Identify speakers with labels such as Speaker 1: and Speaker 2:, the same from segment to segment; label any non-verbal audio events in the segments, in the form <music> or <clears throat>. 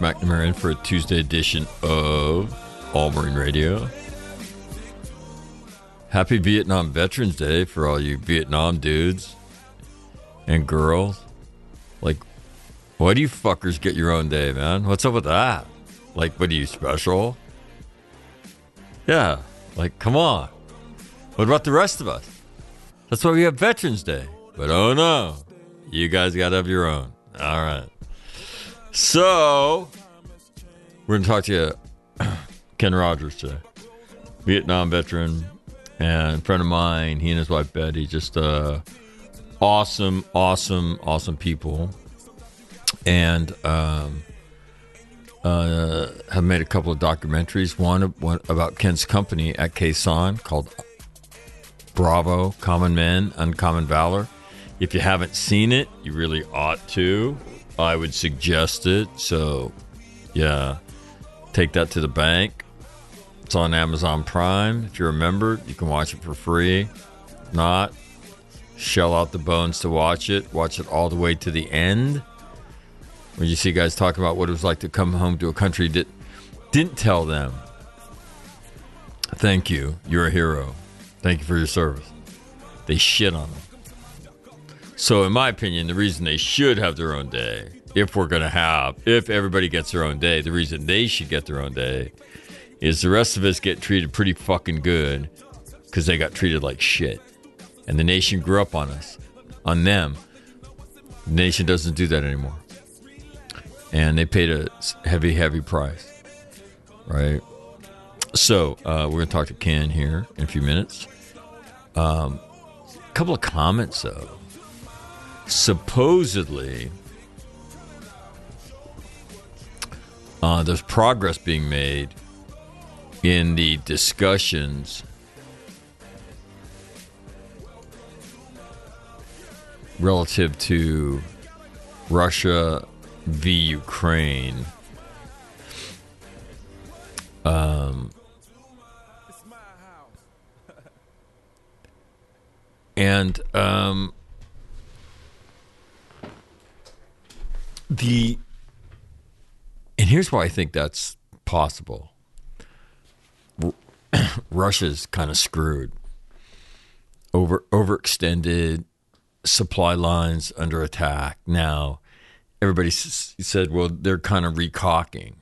Speaker 1: Mike McNamara in for a Tuesday edition of All Marine Radio. Happy Vietnam Veterans Day for all you Vietnam dudes and girls. Like, why do you fuckers get your own day, man? What's up with that? Like, what are you special? Yeah, like, come on. What about the rest of us? That's why we have Veterans Day. But oh no, you guys got to have your own. All right. So, we're going to talk to you, <clears throat> Ken Rogers today, Vietnam veteran and friend of mine. He and his wife Betty, just uh, awesome, awesome, awesome people, and um, uh, have made a couple of documentaries. One, one about Ken's company at Khe Sanh called Bravo: Common Men, Uncommon Valor. If you haven't seen it, you really ought to. I would suggest it. So, yeah, take that to the bank. It's on Amazon Prime. If you're a member, you can watch it for free. Not shell out the bones to watch it. Watch it all the way to the end. When you see guys talking about what it was like to come home to a country that didn't tell them, thank you, you're a hero. Thank you for your service. They shit on them. So, in my opinion, the reason they should have their own day, if we're going to have, if everybody gets their own day, the reason they should get their own day is the rest of us get treated pretty fucking good because they got treated like shit. And the nation grew up on us, on them. The nation doesn't do that anymore. And they paid a heavy, heavy price, right? So, uh, we're going to talk to Ken here in a few minutes. Um, a couple of comments, though supposedly uh, there's progress being made in the discussions relative to Russia v Ukraine. Um, <laughs> and um, the and here's why I think that's possible. <clears throat> Russia's kind of screwed. Over overextended supply lines under attack. Now, everybody s- said, well, they're kind of recocking.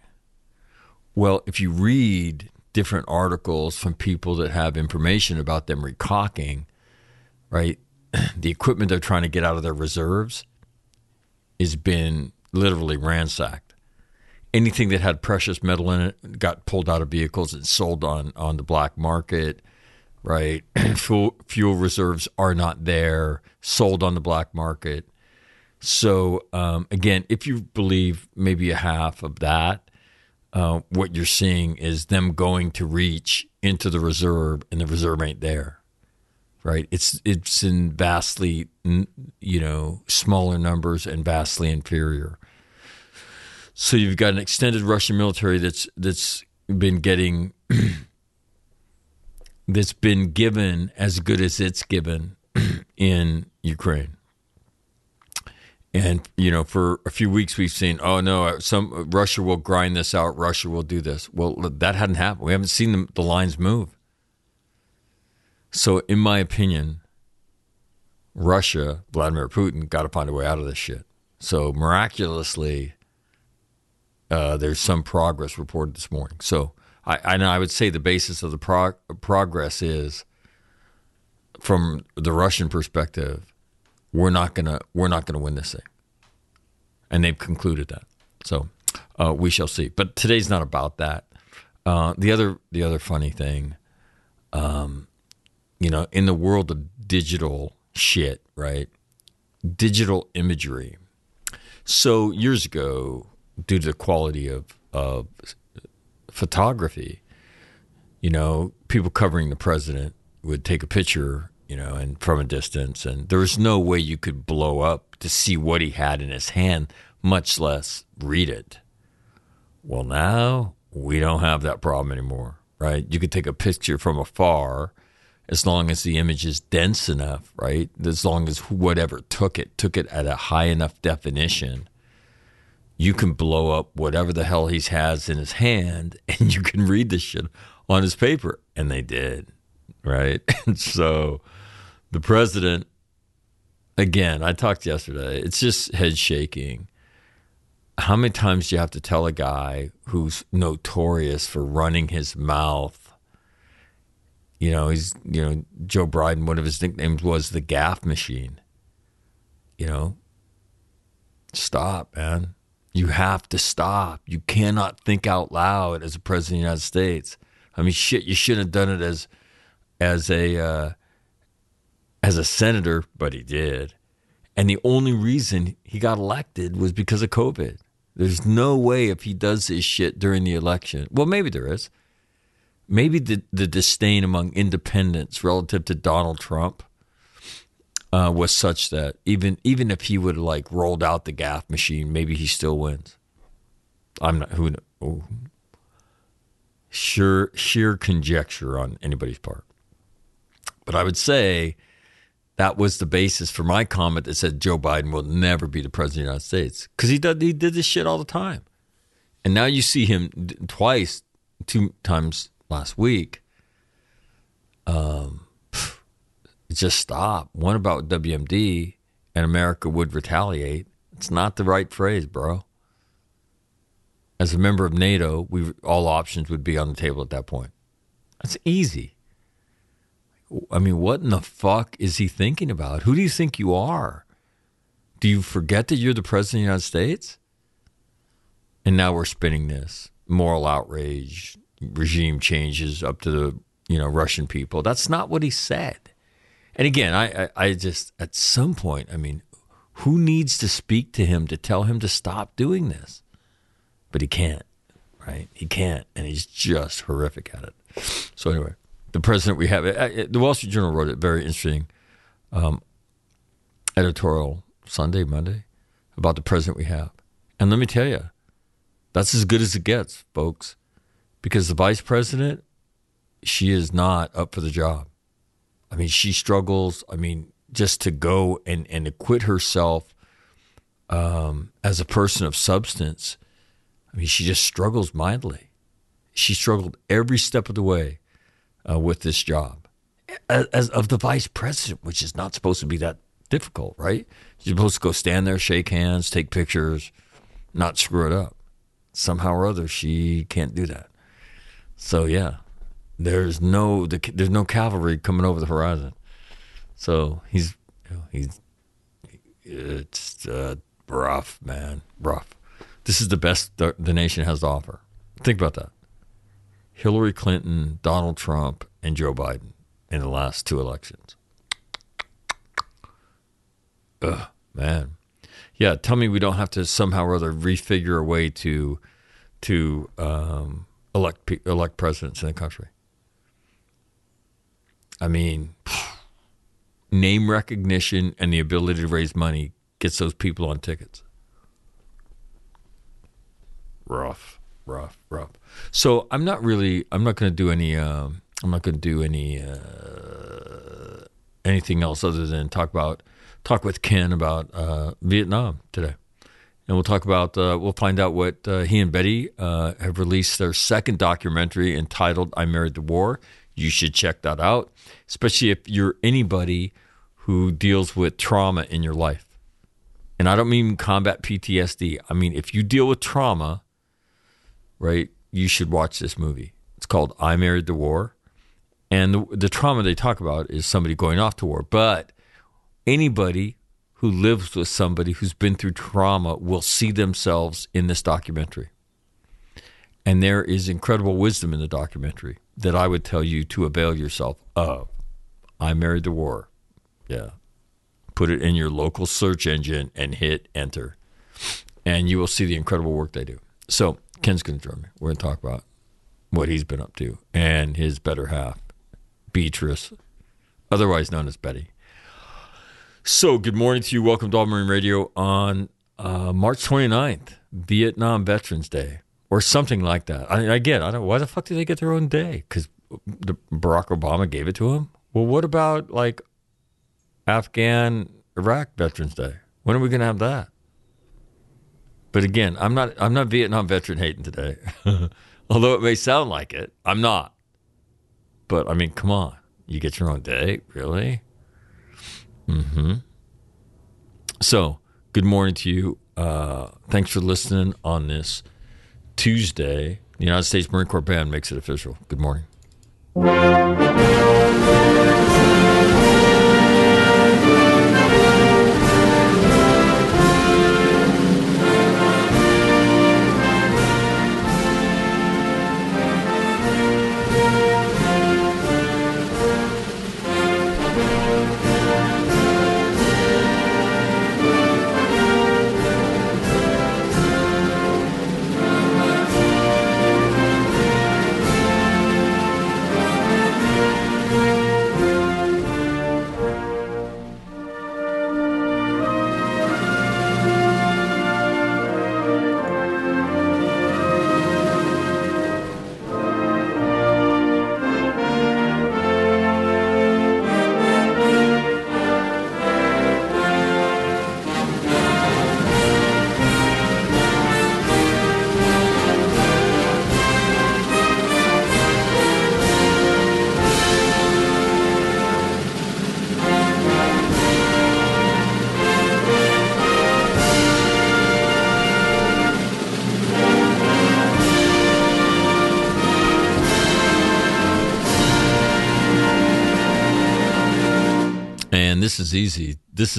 Speaker 1: Well, if you read different articles from people that have information about them recocking, right? <clears throat> The equipment they're trying to get out of their reserves has been literally ransacked. Anything that had precious metal in it got pulled out of vehicles and sold on on the black market. Right, <clears throat> fuel fuel reserves are not there, sold on the black market. So um, again, if you believe maybe a half of that, uh, what you're seeing is them going to reach into the reserve, and the reserve ain't there right? It's it's in vastly you know smaller numbers and vastly inferior. So you've got an extended Russian military that's that's been getting <clears throat> that's been given as good as it's given <clears throat> in Ukraine. And you know, for a few weeks we've seen, oh no, uh, some uh, Russia will grind this out. Russia will do this. Well, that hadn't happened. We haven't seen the, the lines move. So, in my opinion, Russia, Vladimir Putin, got to find a way out of this shit. So miraculously, uh, there's some progress reported this morning. So I, I, I would say the basis of the prog- progress is, from the Russian perspective, we're not gonna we're not gonna win this thing, and they've concluded that. So uh, we shall see. But today's not about that. Uh, the other the other funny thing, um, you know, in the world of digital shit, right? Digital imagery. So years ago, due to the quality of, of photography, you know, people covering the president would take a picture, you know, and from a distance, and there was no way you could blow up to see what he had in his hand, much less read it. Well, now we don't have that problem anymore, right? You could take a picture from afar as long as the image is dense enough, right? As long as whatever took it took it at a high enough definition, you can blow up whatever the hell he has in his hand <laughs> and you can read the shit on his paper. And they did, right? <laughs> And so the president, again, I talked yesterday, it's just head shaking. How many times do you have to tell a guy who's notorious for running his mouth you know, he's you know Joe Biden. One of his nicknames was the gaffe machine. You know, stop, man. You have to stop. You cannot think out loud as a president of the United States. I mean, shit, you shouldn't have done it as as a uh, as a senator, but he did. And the only reason he got elected was because of COVID. There's no way if he does this shit during the election. Well, maybe there is maybe the, the disdain among independents relative to Donald Trump uh, was such that even even if he would have like rolled out the gaffe machine, maybe he still wins. I'm not who oh, sure sheer conjecture on anybody's part, but I would say that was the basis for my comment that said Joe Biden will never be the president of the United States because he did he did this shit all the time, and now you see him twice, two times last week, um, just stop. One about WMD and America would retaliate. It's not the right phrase, bro. As a member of NATO, we all options would be on the table at that point. That's easy. I mean, what in the fuck is he thinking about? Who do you think you are? Do you forget that you're the president of the United States? And now we're spinning this moral outrage, regime changes up to the you know Russian people. That's not what he said. And again, I, I, I just at some point, I mean, who needs to speak to him to tell him to stop doing this? But he can't, right? He can't, and he's just horrific at it. So anyway, the president we have, uh, uh, the Wall Street Journal wrote it very interesting um, editorial Sunday, Monday about the president we have, and let me tell you, that's as good as it gets, folks because the vice president, she is not up for the job. I mean, she struggles. I mean, just to go and, and acquit herself um, as a person of substance, I mean, she just struggles mightily. She struggled every step of the way uh, with this job as, as, of the vice president, which is not supposed to be that difficult, right? You're supposed to go stand there, shake hands, take pictures, not screw it up. Somehow or other, she can't do that. So yeah, there's no there's no cavalry coming over the horizon. So he's he's it's uh, rough, man, rough. This is the best the, the nation has to offer. Think about that. Hillary Clinton, Donald Trump, and Joe Biden in the last two elections. Ugh, man. Yeah, tell me we don't have to somehow or other refigure a way to to um, elect elect presidents in the country. I mean, <sighs> name recognition and the ability to raise money gets those people on tickets. Rough, rough, rough. So I'm not really. I'm not going to do any. Um, I'm not going to do any uh, anything else other than talk about talk with Ken about uh, Vietnam today. And we'll talk about, uh, we'll find out what uh, he and Betty uh, have released their second documentary entitled I Married the War. You should check that out, especially if you're anybody who deals with trauma in your life. And I don't mean combat PTSD. I mean, if you deal with trauma, right, you should watch this movie. It's called I Married the War. And the, the trauma they talk about is somebody going off to war. But anybody who lives with somebody who's been through trauma will see themselves in this documentary. And there is incredible wisdom in the documentary that I would tell you to avail yourself of. I married the war. Yeah. Put it in your local search engine and hit enter. And you will see the incredible work they do. So, Ken's going to join me. We're going to talk about what he's been up to and his better half, Beatrice, otherwise known as Betty. So, good morning to you. Welcome to All Marine Radio on uh, March 29th, Vietnam Veterans Day, or something like that. I, I get. I don't. Why the fuck do they get their own day? Because Barack Obama gave it to them. Well, what about like Afghan Iraq Veterans Day? When are we going to have that? But again, I'm not. I'm not Vietnam veteran hating today, <laughs> although it may sound like it. I'm not. But I mean, come on. You get your own day, really? Mm-hmm. So, good morning to you. Uh, thanks for listening on this Tuesday. The United States Marine Corps Band makes it official. Good morning.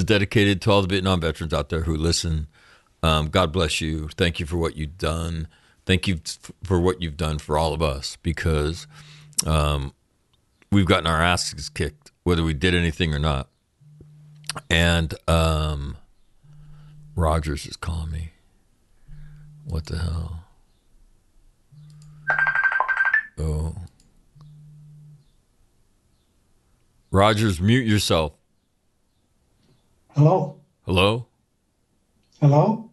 Speaker 1: Is dedicated to all the Vietnam veterans out there who listen. Um, God bless you. Thank you for what you've done. Thank you for what you've done for all of us because um, we've gotten our asses kicked, whether we did anything or not. And um, Rogers is calling me. What the hell? Oh. Rogers, mute yourself.
Speaker 2: Hello?
Speaker 1: Hello?
Speaker 2: Hello?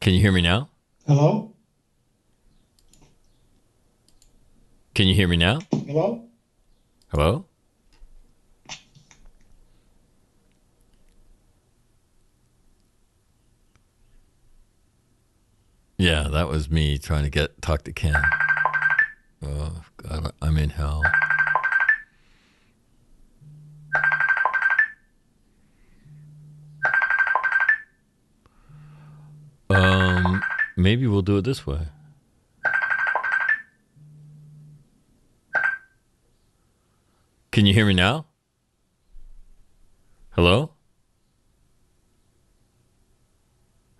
Speaker 1: Can you hear me now?
Speaker 2: Hello?
Speaker 1: Can you hear me now?
Speaker 2: Hello?
Speaker 1: Hello? Yeah, that was me trying to get talk to Ken. Oh God, I'm in hell. Um, maybe we'll do it this way. Can you hear me now? Hello?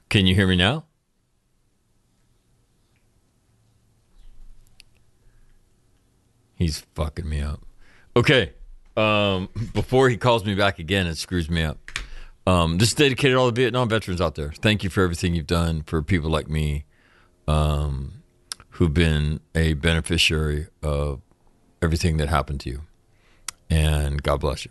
Speaker 1: Can you hear me now? He's fucking me up. Okay. Um, <laughs> before he calls me back again, it screws me up. Um, this is dedicated all the Vietnam veterans out there. Thank you for everything you've done for people like me, um, who've been a beneficiary of everything that happened to you. And God bless you.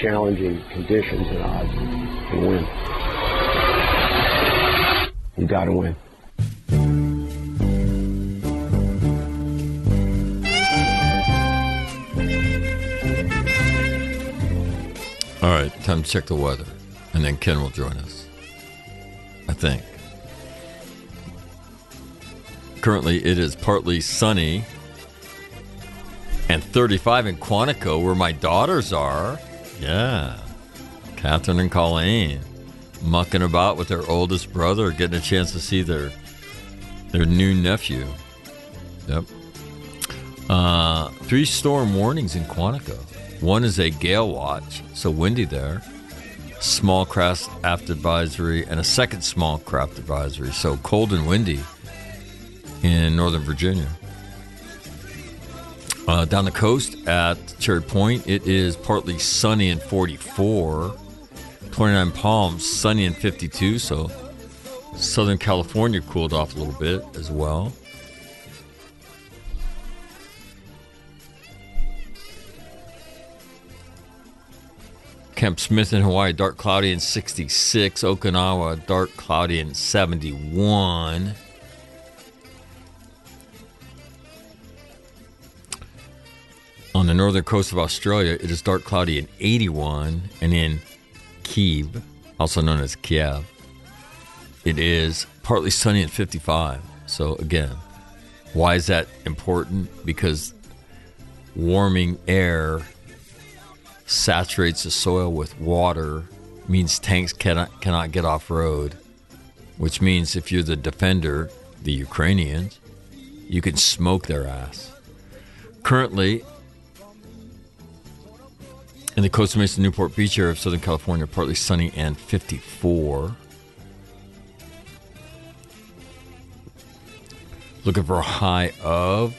Speaker 3: challenging conditions and odds and win. You got to win.
Speaker 1: All right, time to check the weather, and then Ken will join us. I think. Currently, it is partly sunny and 35 in Quantico, where my daughters are. Yeah, Catherine and Colleen mucking about with their oldest brother, getting a chance to see their their new nephew. Yep. Uh, three storm warnings in Quantico. One is a gale watch, so windy there. Small craft aft advisory, and a second small craft advisory, so cold and windy in Northern Virginia. Uh, down the coast at Cherry Point, it is partly sunny and 44. 29 Palms, sunny and 52, so Southern California cooled off a little bit as well. Camp Smith in Hawaii, dark cloudy and 66. Okinawa, dark cloudy and 71. On the northern coast of Australia, it is dark cloudy at 81. And in Kiev, also known as Kyiv, it is partly sunny at 55. So, again, why is that important? Because warming air saturates the soil with water, means tanks cannot, cannot get off road, which means if you're the defender, the Ukrainians, you can smoke their ass. Currently, in the Costa Mesa Newport Beach area of Southern California, partly sunny and 54. Looking for a high of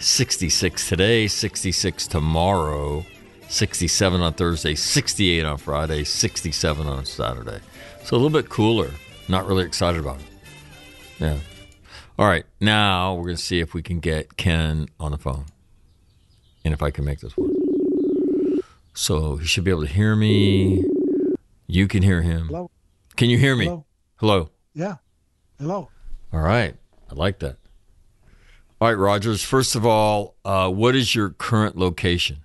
Speaker 1: 66 today, 66 tomorrow, 67 on Thursday, 68 on Friday, 67 on Saturday. So a little bit cooler. Not really excited about it. Yeah. All right. Now we're going to see if we can get Ken on the phone and if I can make this work. So he should be able to hear me. You can hear him.
Speaker 2: Hello.
Speaker 1: Can you hear me?
Speaker 2: Hello.
Speaker 1: Hello.
Speaker 2: Yeah. Hello.
Speaker 1: All right. I like that. All right, Rogers. First of all, uh, what is your current location?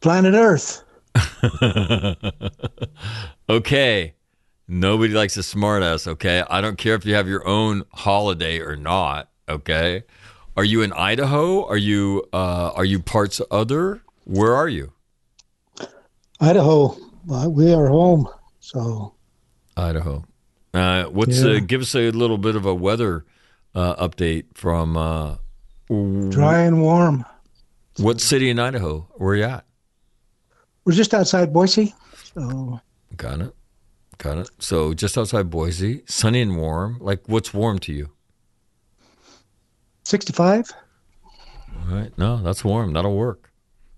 Speaker 2: Planet Earth. <laughs>
Speaker 1: okay. Nobody likes a smartass, okay? I don't care if you have your own holiday or not, okay? Are you in Idaho? Are you uh, are you parts other? Where are you?
Speaker 2: Idaho. Uh, we are home. So
Speaker 1: Idaho. Uh, what's
Speaker 2: Yeah.
Speaker 1: uh, give us a little bit of a weather uh, update from uh,
Speaker 2: dry and warm.
Speaker 1: what city in Idaho? Where you at?
Speaker 2: We're just outside Boise. So
Speaker 1: Got it. Got it. So just outside Boise, sunny and warm. Like what's warm to you?
Speaker 2: 65.
Speaker 1: All right. No, that's warm. That'll work.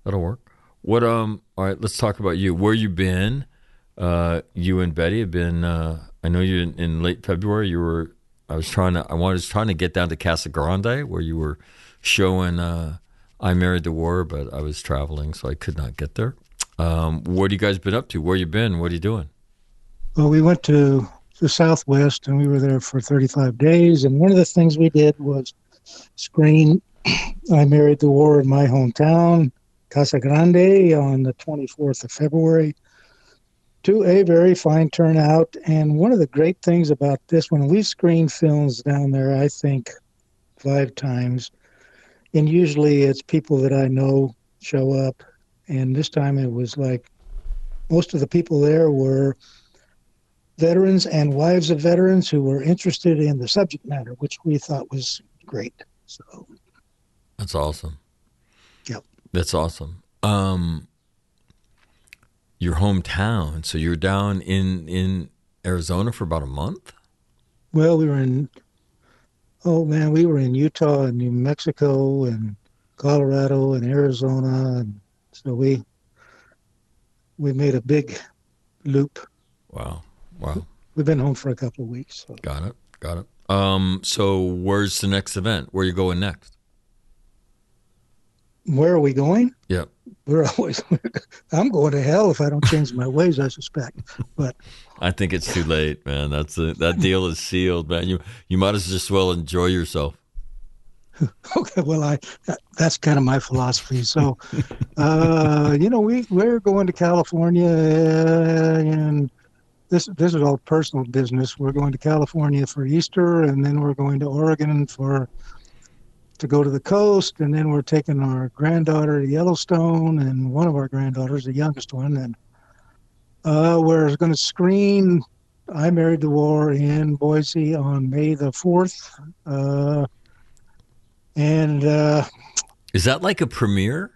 Speaker 1: That'll work. What um all right, let's talk about you. Where you been? Uh you and Betty have been uh I know you in, in late February. You were. I was trying to. I was trying to get down to Casa Grande where you were showing. Uh, I married the war, but I was traveling, so I could not get there. Um, what have you guys been up to? Where you been? What are you doing?
Speaker 2: Well, we went to the Southwest and we were there for 35 days. And one of the things we did was screen <clears throat> I Married the War in my hometown, Casa Grande, on the 24th of February to a very fine turnout. And one of the great things about this one, we've screened films down there, I think, five times. And usually it's people that I know show up. And this time it was like most of the people there were veterans and wives of veterans who were interested in the subject matter, which we thought was great. So
Speaker 1: That's awesome. That's awesome. Um, your hometown. So you're down in in Arizona for about a month.
Speaker 2: Well, we were in, oh man, we were in Utah and New Mexico and Colorado and Arizona, and so we we made a big loop.
Speaker 1: Wow. Wow.
Speaker 2: We've been home for a couple of weeks. So.
Speaker 1: Got it. Got it. Um, so where's the next event? Where are you going next?
Speaker 2: Where are we going?
Speaker 1: Yeah.
Speaker 2: We're always. <laughs> I'm going to hell if I don't change my ways. I suspect, but
Speaker 1: I think it's too late, man. That's a, that deal is sealed, man. You you might as just well enjoy yourself. <laughs>
Speaker 2: okay. Well, I that, that's kind of my philosophy. So, uh, you know, we we're going to California, and this this is all personal business. We're going to California for Easter, and then we're going to Oregon for to go to the coast, and then we're taking our granddaughter to Yellowstone, and one of our granddaughters, the youngest one, and uh, we're going to screen I Married the War in Boise on May the 4th. Uh, and, uh,
Speaker 1: Is that like a premiere?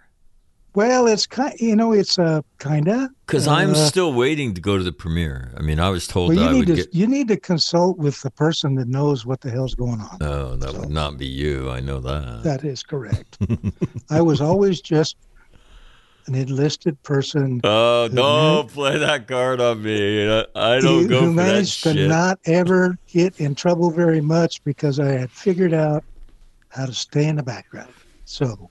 Speaker 2: Well, it's kind you know, it's uh, kind of.
Speaker 1: Because I'm
Speaker 2: Uh,
Speaker 1: still waiting to go to the premiere. I mean, I was told
Speaker 2: Well,
Speaker 1: that
Speaker 2: you
Speaker 1: I
Speaker 2: need
Speaker 1: would
Speaker 2: to
Speaker 1: get.
Speaker 2: you need to consult with the person that knows what the hell's going on.
Speaker 1: Oh, that would not be you. I know that.
Speaker 2: That is correct. <laughs> I was always just an enlisted person
Speaker 1: Oh, don't play that card on me. I I don't
Speaker 2: who,
Speaker 1: go
Speaker 2: who
Speaker 1: for that
Speaker 2: managed to
Speaker 1: shit.
Speaker 2: not ever get in trouble very much because I had figured out how to stay in the background. So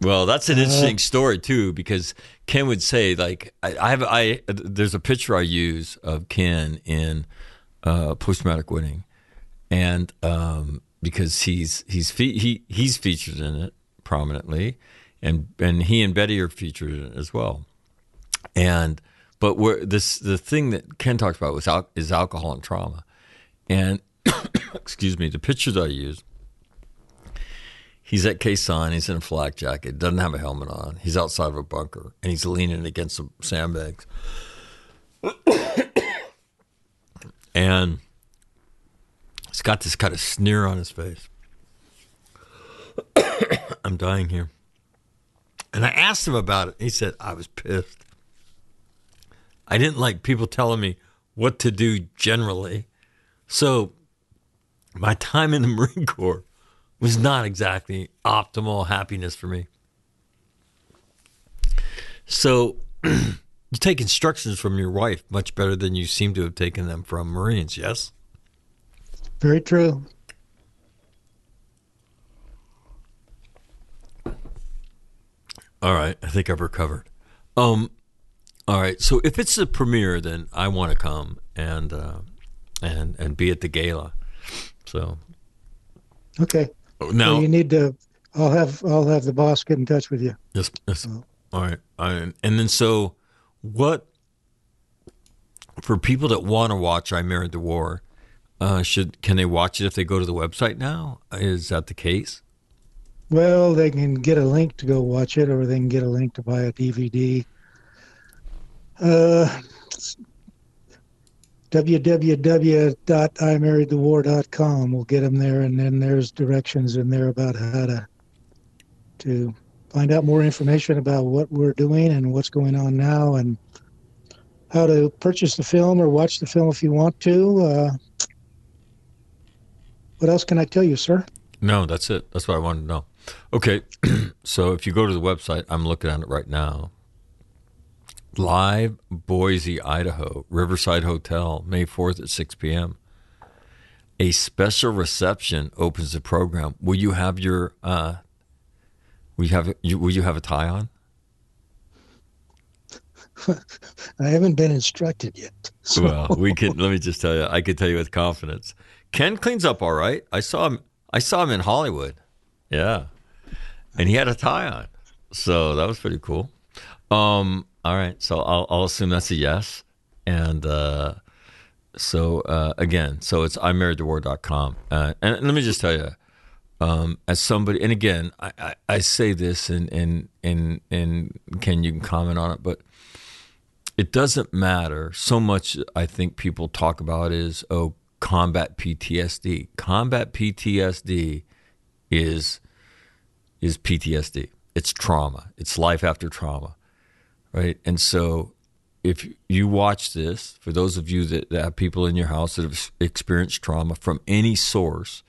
Speaker 1: Well, that's an
Speaker 2: Uh,
Speaker 1: interesting story too, because Ken would say like I, I have I there's a picture I use of Ken in uh, post traumatic winning, and um, because he's he's fe- he he's featured in it prominently, and and he and Betty are featured in it as well, and but where this the thing that Ken talks about was al- is alcohol and trauma, and <coughs> excuse me, the picture that I use He's at Khe Sanh. He's in a flak jacket. Doesn't have a helmet on. He's outside of a bunker, and he's leaning against some sandbags. <coughs> and he's got this kind of sneer on his face. <coughs> I'm dying here. And I asked him about it. He said, I was pissed. I didn't like people telling me what to do generally. So my time in the <laughs> Marine Corps was not exactly optimal happiness for me. So <clears throat> you take instructions from your wife much better than you seem to have taken them from Marines, yes?
Speaker 2: very true.
Speaker 1: All right, I think I've recovered. Um, all right, so if it's the premiere, then I want to come and uh, and and be at the gala. So
Speaker 2: Okay.
Speaker 1: Now,
Speaker 2: Well, you need to. I'll have I'll have the boss get in touch with you.
Speaker 1: Yes. yes. All right. I, and then so, what for people that want to watch "I Married the War"? Uh, should can they watch it if they go to the website now? Is that the case?
Speaker 2: Well, they can get a link to go watch it, or they can get a link to buy a DVD. Uh, www.imarriedthewar.com will get them there, and then there's directions in there about how to to find out more information about what we're doing and what's going on now, and how to purchase the film or watch the film if you want to. Uh, what else can I tell you, sir?
Speaker 1: No, that's it. That's what I wanted to know. Okay, <clears throat> so if you go to the website, I'm looking at it right now. Live Boise, Idaho, Riverside Hotel, May 4th at 6 p.m. A special reception opens the program. Will you have your uh, will you have you, will you have a tie on? <laughs>
Speaker 2: I haven't been instructed yet. So.
Speaker 1: Well, we can. Let me just tell you. I can tell you with confidence. Ken cleans up all right. I saw him. I saw him in Hollywood. Yeah, and he had a tie on, so that was pretty cool. Um, all right, so I'll, I'll assume that's a yes, and uh, so uh, again, so it's i'm I'mMarriedToWar.com. Uh, and, and let me just tell you, um, as somebody, and again, I, I, I say this, and and and and Ken, you can comment on it, but it doesn't matter so much. I think people talk about is oh, combat PTSD. Combat PTSD is is PTSD. It's trauma. It's life after trauma, right? And so if you watch this, for those of you that, that, have people in your house that have experienced trauma from any source,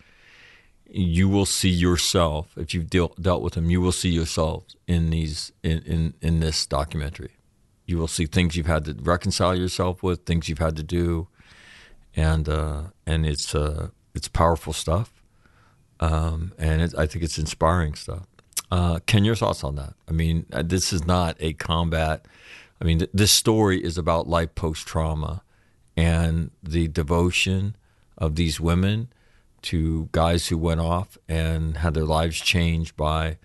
Speaker 1: you will see yourself. If you've deal, dealt with them, you will see yourself in these in, in in this documentary. You will see things you've had to reconcile yourself with, things you've had to do, and uh, and it's uh, it's powerful stuff, um, and it, I think it's inspiring stuff. Uh, Ken, your thoughts on that? I mean, uh, this is not a combat I mean, th- this story is about life post trauma and the devotion of these women to guys who went off and had their lives changed by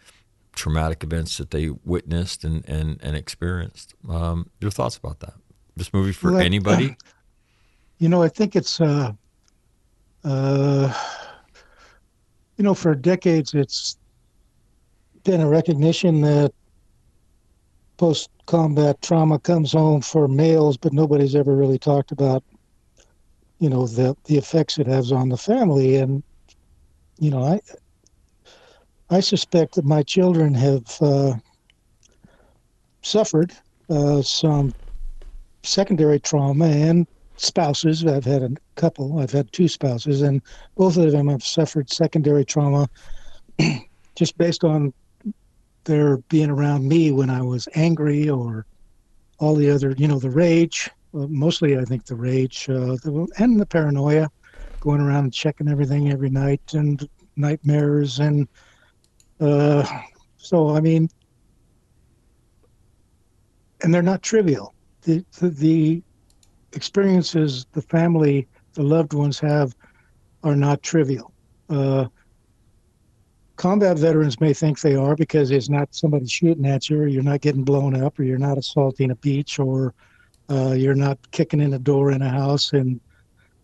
Speaker 1: traumatic events that they witnessed and, and, and experienced. Um, your thoughts about that? This movie for anybody? Uh, <sighs>
Speaker 2: you know, I think it's, uh, uh, you know, for decades, it's been a recognition that post combat trauma comes home for males, but nobody's ever really talked about, you know, the the effects it has on the family. And you know, I I suspect that my children have uh, suffered uh, some secondary trauma and spouses. I've had a couple. I've had two spouses, and both of them have suffered secondary trauma <clears throat> just based on their being around me when I was angry or all the other, you know, the rage. Mostly, I think the rage uh, and the paranoia, going around and checking everything every night and nightmares and uh, so I mean, and they're not trivial. The, the, the experiences the family, the loved ones have, are not trivial. Uh, combat veterans may think they are because it's not somebody shooting at you, or you're not getting blown up, or you're not assaulting a beach, or uh, you're not kicking in a door in a house. And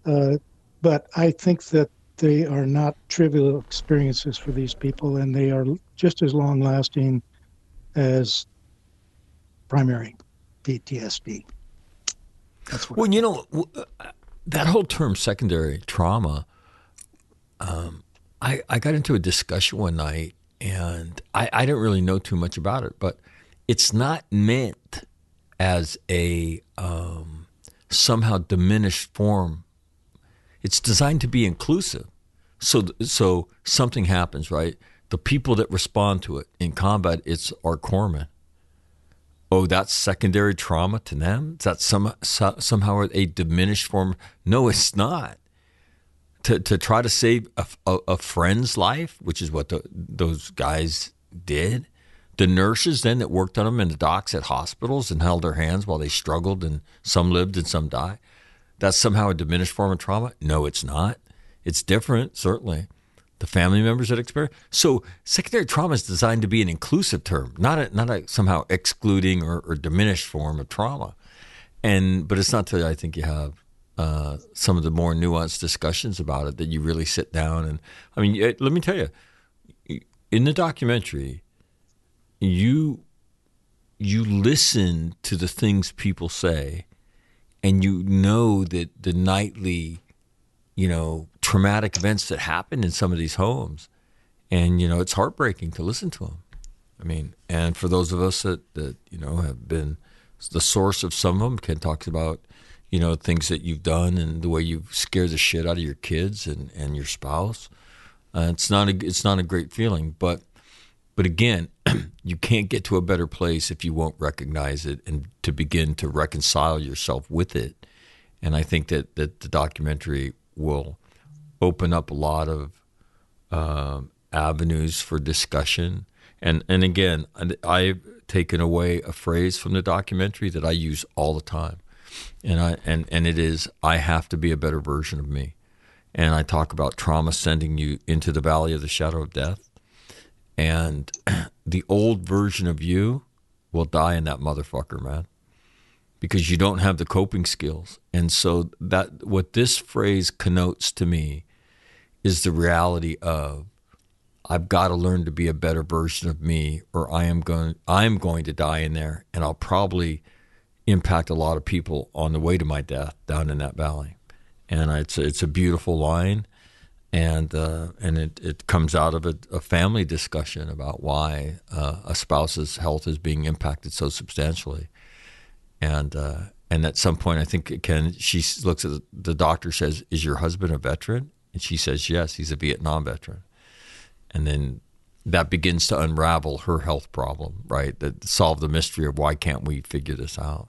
Speaker 2: uh, but I think that they are not trivial experiences for these people, and they are just as long lasting as primary PTSD.
Speaker 1: That's what well, you know, uh, that whole term secondary trauma. Um, I, I got into a discussion one night and I, I didn't really know too much about it, but it's not meant as a um, somehow diminished form. It's designed to be inclusive. So, so something happens, right? The people that respond to it in combat, it's our corpsmen. Oh, that's secondary trauma to them? Is that some, somehow a diminished form? No, it's not to, to try to save a, a, a friend's life, which is what the, those guys did. The nurses then that worked on them in the docks at hospitals and held their hands while they struggled and some lived and some died. That's somehow a diminished form of trauma? No, it's not. It's different, certainly. The family members that experience. So secondary trauma is designed to be an inclusive term, not a, not a somehow excluding or, or diminished form of trauma. And but it's not till I think you have uh, some of the more nuanced discussions about it that you really sit down and I mean let me tell you in the documentary you you listen to the things people say and you know that the nightly you know traumatic events that happen in some of these homes and you know it's heartbreaking to listen to them I mean and for those of us that that you know have been the source of some of them Ken talks about you know, things that you've done and the way you've scared the shit out of your kids and, and your spouse. Uh, it's not a it's not a great feeling, but but again, <clears throat> you can't get to a better place if you won't recognize it and to begin to reconcile yourself with it. And I think that, that the documentary will open up a lot of um, avenues for discussion. And and again, I've taken away a phrase from the documentary that I use all the time, and I and and it is I have to be a better version of me. And I talk about trauma sending you into the valley of the shadow of death, and <clears throat> the old version of you will die in that motherfucker, man because you don't have the coping skills. And so that what this phrase connotes to me is the reality of I've got to learn to be a better version of me or I am going I'm going to die in there and I'll probably impact a lot of people on the way to my death down in that valley. And it's it's a beautiful line and uh, and it, it comes out of a, a family discussion about why uh, a spouse's health is being impacted so substantially and uh, and at some point, I think Ken, she looks at the, the doctor, says, "Is your husband a veteran?" And she says, "Yes, he's a Vietnam veteran." And then that begins to unravel her health problem, right? That solve the mystery of why can't we figure this out?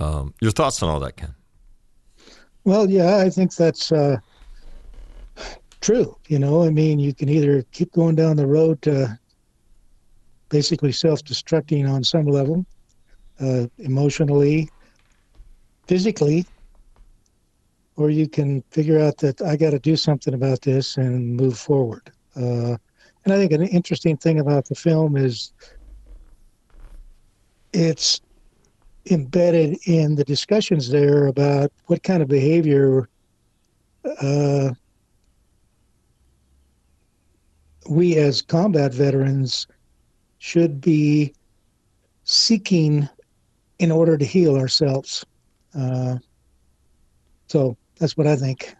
Speaker 1: Um, your thoughts on all that, Ken?
Speaker 2: Well, yeah, I think that's uh, true. You know, I mean, you can either keep going down the road to basically self-destructing on some level, uh, emotionally, physically, or you can figure out that I got to do something about this and move forward. Uh, and I think an interesting thing about the film is it's embedded in the discussions there about what kind of behavior uh, we as combat veterans should be seeking in order to heal ourselves. Uh, so that's what I think.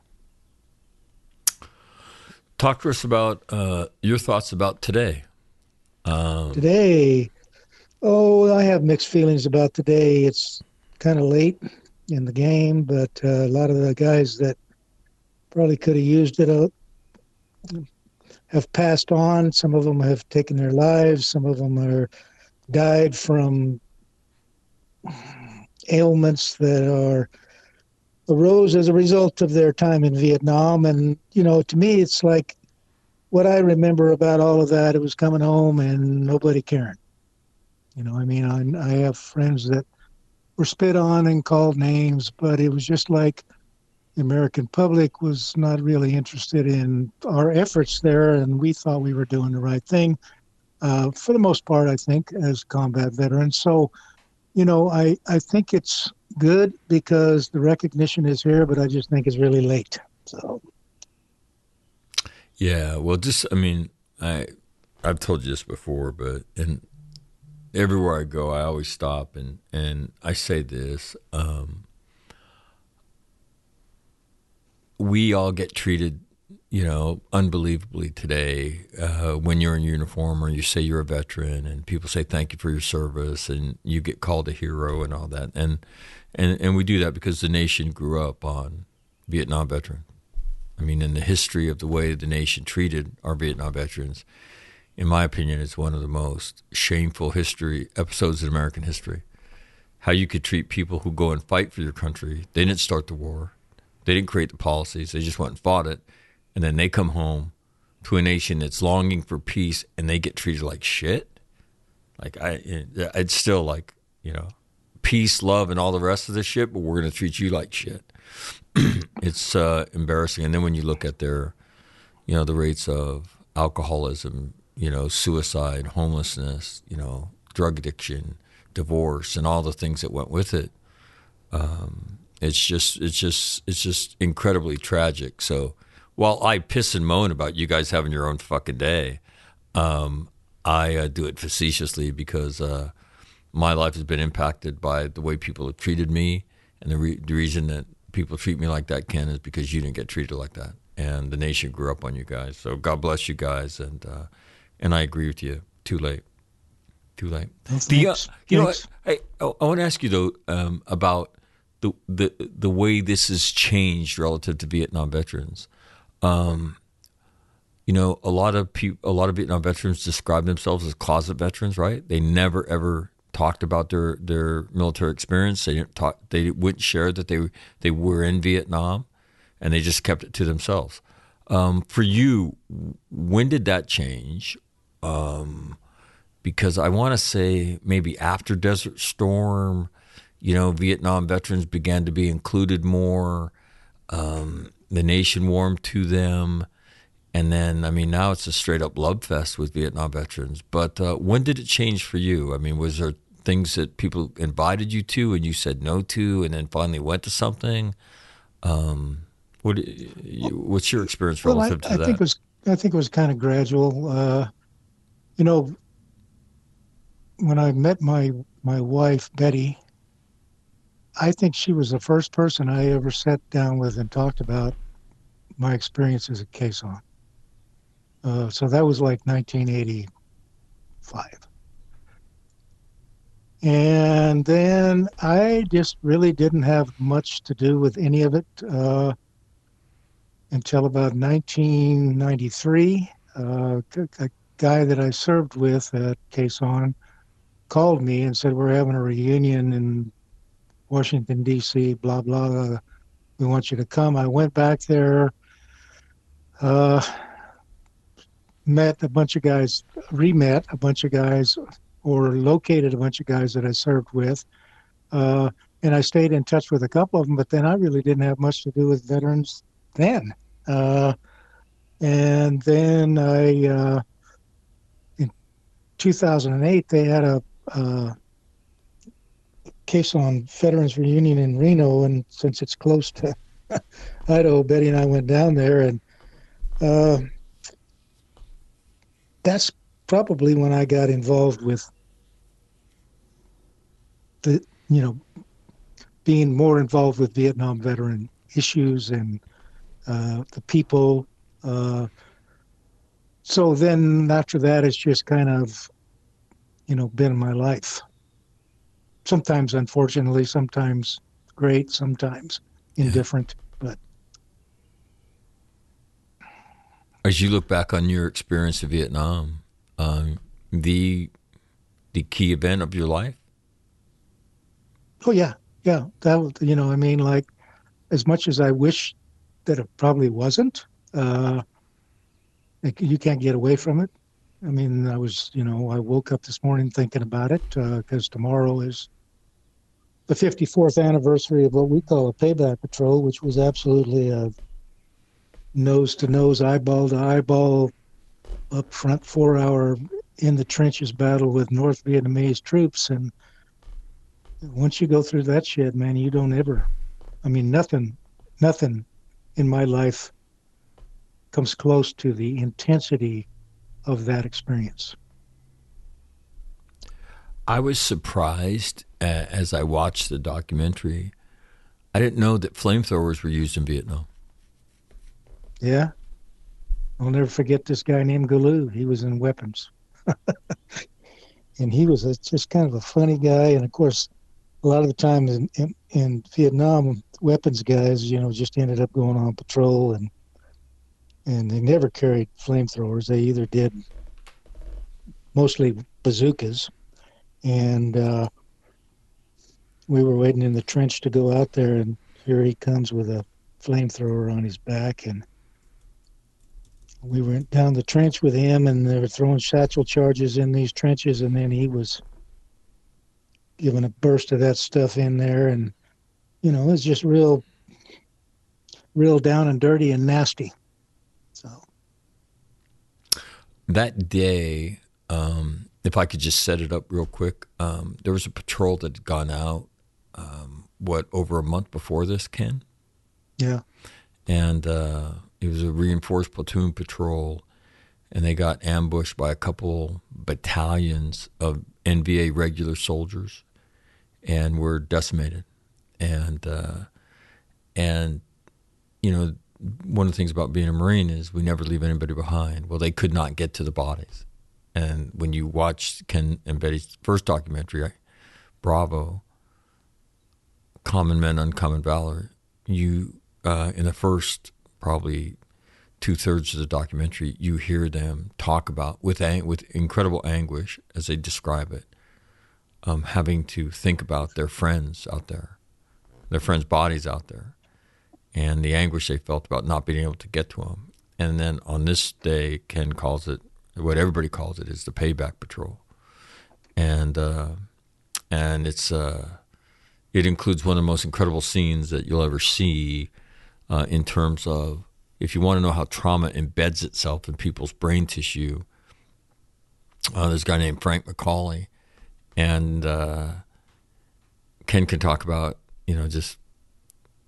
Speaker 1: Talk to us about uh, your thoughts about today.
Speaker 2: Um, today, oh, I have mixed feelings about today. It's kind of late in the game, but uh, a lot of the guys that probably could have used it uh, have passed on. Some of them have taken their lives. Some of them are died from ailments that are arose as a result of their time in Vietnam. And, you know, to me, it's like what I remember about all of that, it was coming home and nobody caring. You know, I mean, I, I have friends that were spit on and called names, but it was just like the American public was not really interested in our efforts there, and we thought we were doing the right thing. Uh, for the most part, I think, as combat veterans. So, you know, I, I think it's good because the recognition is here, but I just think it's really late. So.
Speaker 1: Yeah, well, just I mean, I I've told you this before, but and everywhere I go, I always stop and and I say this. Um, we all get treated you know, unbelievably today uh, when you're in uniform or you say you're a veteran and people say thank you for your service and you get called a hero and all that. And, and, and we do that because the nation grew up on Vietnam veterans. I mean, in the history of the way the nation treated our Vietnam veterans, in my opinion, it's one of the most shameful history episodes in American history. How you could treat people who go and fight for your country. They didn't start the war. They didn't create the policies. They just went and fought it and then they come home to a nation that's longing for peace and they get treated like shit. Like I, it's still like you know, peace, love, and all the rest of the shit, but we're gonna treat you like shit. <clears throat> it's uh, embarrassing. And then when you look at their, you know, the rates of alcoholism, you know, suicide, homelessness, you know, drug addiction, divorce, and all the things that went with it. Um, it's just, it's just, it's just incredibly tragic. So while I piss and moan about you guys having your own fucking day, um, I uh, do it facetiously because uh, my life has been impacted by the way people have treated me, and the, re- the reason that people treat me like that, Ken, is because you didn't get treated like that, and the nation grew up on you guys. So God bless you guys, and uh, and I agree with you. Too late, too late.
Speaker 2: Oh, the, you,
Speaker 1: you know, I, I, I want to ask you though um, about the the the way this has changed relative to Vietnam veterans. Um, you know, a lot of people, a lot of Vietnam veterans describe themselves as closet veterans, right? They never ever talked about their their military experience. They didn't talk. They wouldn't share that they they were in Vietnam, and they just kept it to themselves. Um, for you, when did that change? Um, because I want to say maybe after Desert Storm, you know, Vietnam veterans began to be included more. Um, the nation warmed to them. And then, I mean, now it's a straight up love fest with Vietnam veterans. But uh, when did it change for you? I mean, was there things that people invited you to and you said no to, and then finally went to something? Um, what, what's your experience relative
Speaker 2: well, I,
Speaker 1: to
Speaker 2: I
Speaker 1: that?
Speaker 2: Think it was, I think it was kind of gradual. Uh, you know, when I met my my wife Betty, I think she was the first person I ever sat down with and talked about my experiences at Khe Sanh. Uh, so that was like 1985. And then I just really didn't have much to do with any of it uh, until about 1993. Uh, a guy that I served with at Khe Sanh called me and said, We're having a reunion in Washington, D.C., blah, blah. blah. We want you to come. I went back there. Uh, met a bunch of guys, re-met a bunch of guys, or located a bunch of guys that I served with, uh, and I stayed in touch with a couple of them. But then I really didn't have much to do with veterans then. Uh, and then I, uh, in 2008, they had a, a Khe Sanh Veterans Reunion in Reno, and since it's close to <laughs> Idaho, Betty and I went down there, and uh, that's probably when I got involved with the, you know, being more involved with Vietnam veteran issues and uh, the people. Uh, so then after that, it's just kind of, you know, been my life. Sometimes, unfortunately, sometimes great, sometimes indifferent, but
Speaker 1: As you look back on your experience in Vietnam, um, the the key event of your life?
Speaker 2: Oh yeah, yeah. That you know, I mean, like as much as I wish that it probably wasn't, uh, like, you can't get away from it. I mean, I was, you know, I woke up this morning thinking about it because uh, tomorrow is the 54th anniversary of what we call a payback patrol, which was absolutely a nose to nose, eyeball to eyeball, up front four hour in the trenches battle with North Vietnamese troops. And once you go through that shit, man, you don't ever, I mean, nothing, nothing in my life comes close to the intensity of that experience.
Speaker 1: I was surprised uh, as I watched the documentary. I didn't know that flamethrowers were used in Vietnam.
Speaker 2: Yeah. I'll never forget this guy named Galoo. He was in weapons. <laughs> and he was a, just kind of a funny guy. And of course, a lot of the time in, in, in, Vietnam, weapons guys, you know, just ended up going on patrol and and they never carried flamethrowers. They either did mostly bazookas, and uh, we were waiting in the trench to go out there, and here he comes with a flamethrower on his back, and we went down the trench with him, and they were throwing satchel charges in these trenches, and then he was giving a burst of that stuff in there, and you know, it was just real, real down and dirty and nasty. So
Speaker 1: that day, um, if I could just set it up real quick, um, there was a patrol that had gone out. Um, what over a month before this, Ken?
Speaker 2: Yeah,
Speaker 1: and. Uh, it was a reinforced platoon patrol, and they got ambushed by a couple battalions of NVA regular soldiers, and were decimated. And uh, and you know, one of the things about being a Marine is we never leave anybody behind. Well, they could not get to the bodies, and when you watch Ken and Betty's first documentary, Bravo, Common Men, Uncommon Valor, you uh, in the first probably two thirds of the documentary, you hear them talk about with ang- with incredible anguish as they describe it, um, having to think about their friends out there, their friends' bodies out there, and the anguish they felt about not being able to get to them. And then on this day, Ken calls it what everybody calls it is the payback patrol, and uh, and it's uh, it includes one of the most incredible scenes that you'll ever see uh, in terms of if you want to know how trauma embeds itself in people's brain tissue. Uh, there's a guy named Frank McCauley, and uh, Ken can talk about you know just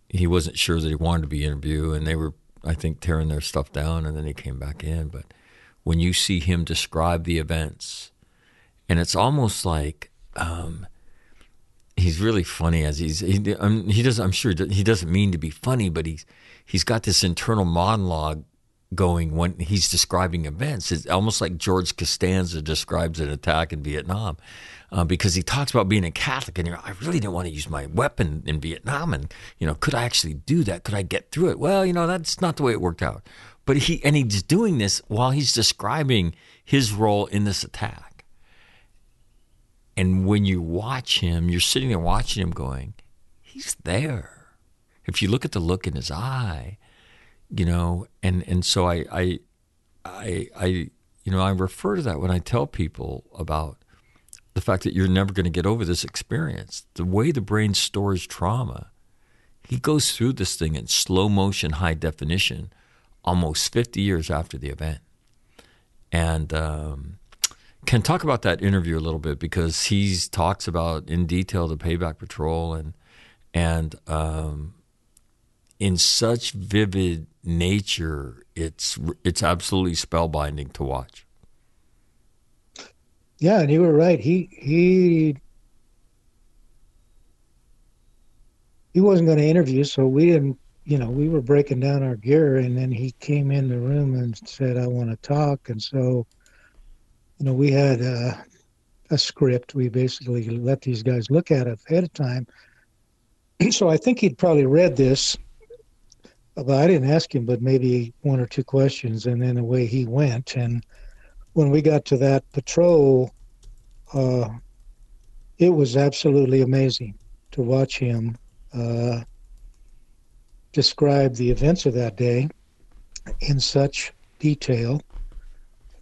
Speaker 1: he wasn't sure that he wanted to be interviewed, and they were I think tearing their stuff down, and then he came back in. But when you see him describe the events, and it's almost like um, he's really funny as he's he, um, he does I'm sure he doesn't mean to be funny, but he's he's got this internal monologue going when he's describing events. It's almost like George Costanza describes an attack in Vietnam. Uh, because he talks about being a Catholic, and you know, I really didn't want to use my weapon in Vietnam, and you know, could I actually do that? Could I get through it? Well, you know, that's not the way it worked out. But he and he's doing this while he's describing his role in this attack. And when you watch him, you're sitting there watching him, going, he's there. If you look at the look in his eye, you know, and and so I I I, I you know I refer to that when I tell people about the fact that you're never going to get over this experience. The way the brain stores trauma, he goes through this thing in slow motion, high definition, almost 50 years after the event. And um, can talk about that interview a little bit because he talks about in detail the payback patrol and and um, in such vivid nature, it's it's absolutely spellbinding to watch.
Speaker 2: Yeah, and you were right. He he he wasn't going to interview, so we didn't. You know, we were breaking down our gear, and then he came in the room and said, "I want to talk." And so, you know, we had a, a script. We basically let these guys look at it ahead of time. <clears throat> so I think he'd probably read this. But I didn't ask him, but maybe one or two questions, and then away he went. And when we got to that patrol, uh, it was absolutely amazing to watch him uh, describe the events of that day in such detail.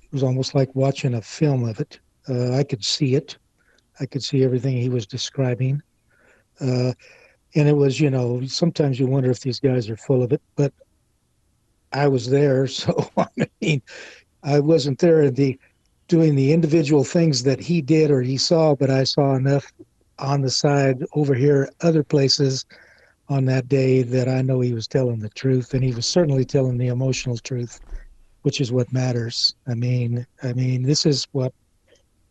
Speaker 2: It was almost like watching a film of it. Uh, I could see it. I could see everything he was describing. Uh, and it was, you know, sometimes you wonder if these guys are full of it, but I was there. <laughs> So, I mean, I wasn't there in the doing the individual things that he did or he saw, but I saw enough on the side over here, other places on that day that I know he was telling the truth, and he was certainly telling the emotional truth, which is what matters. I mean, I mean, this is what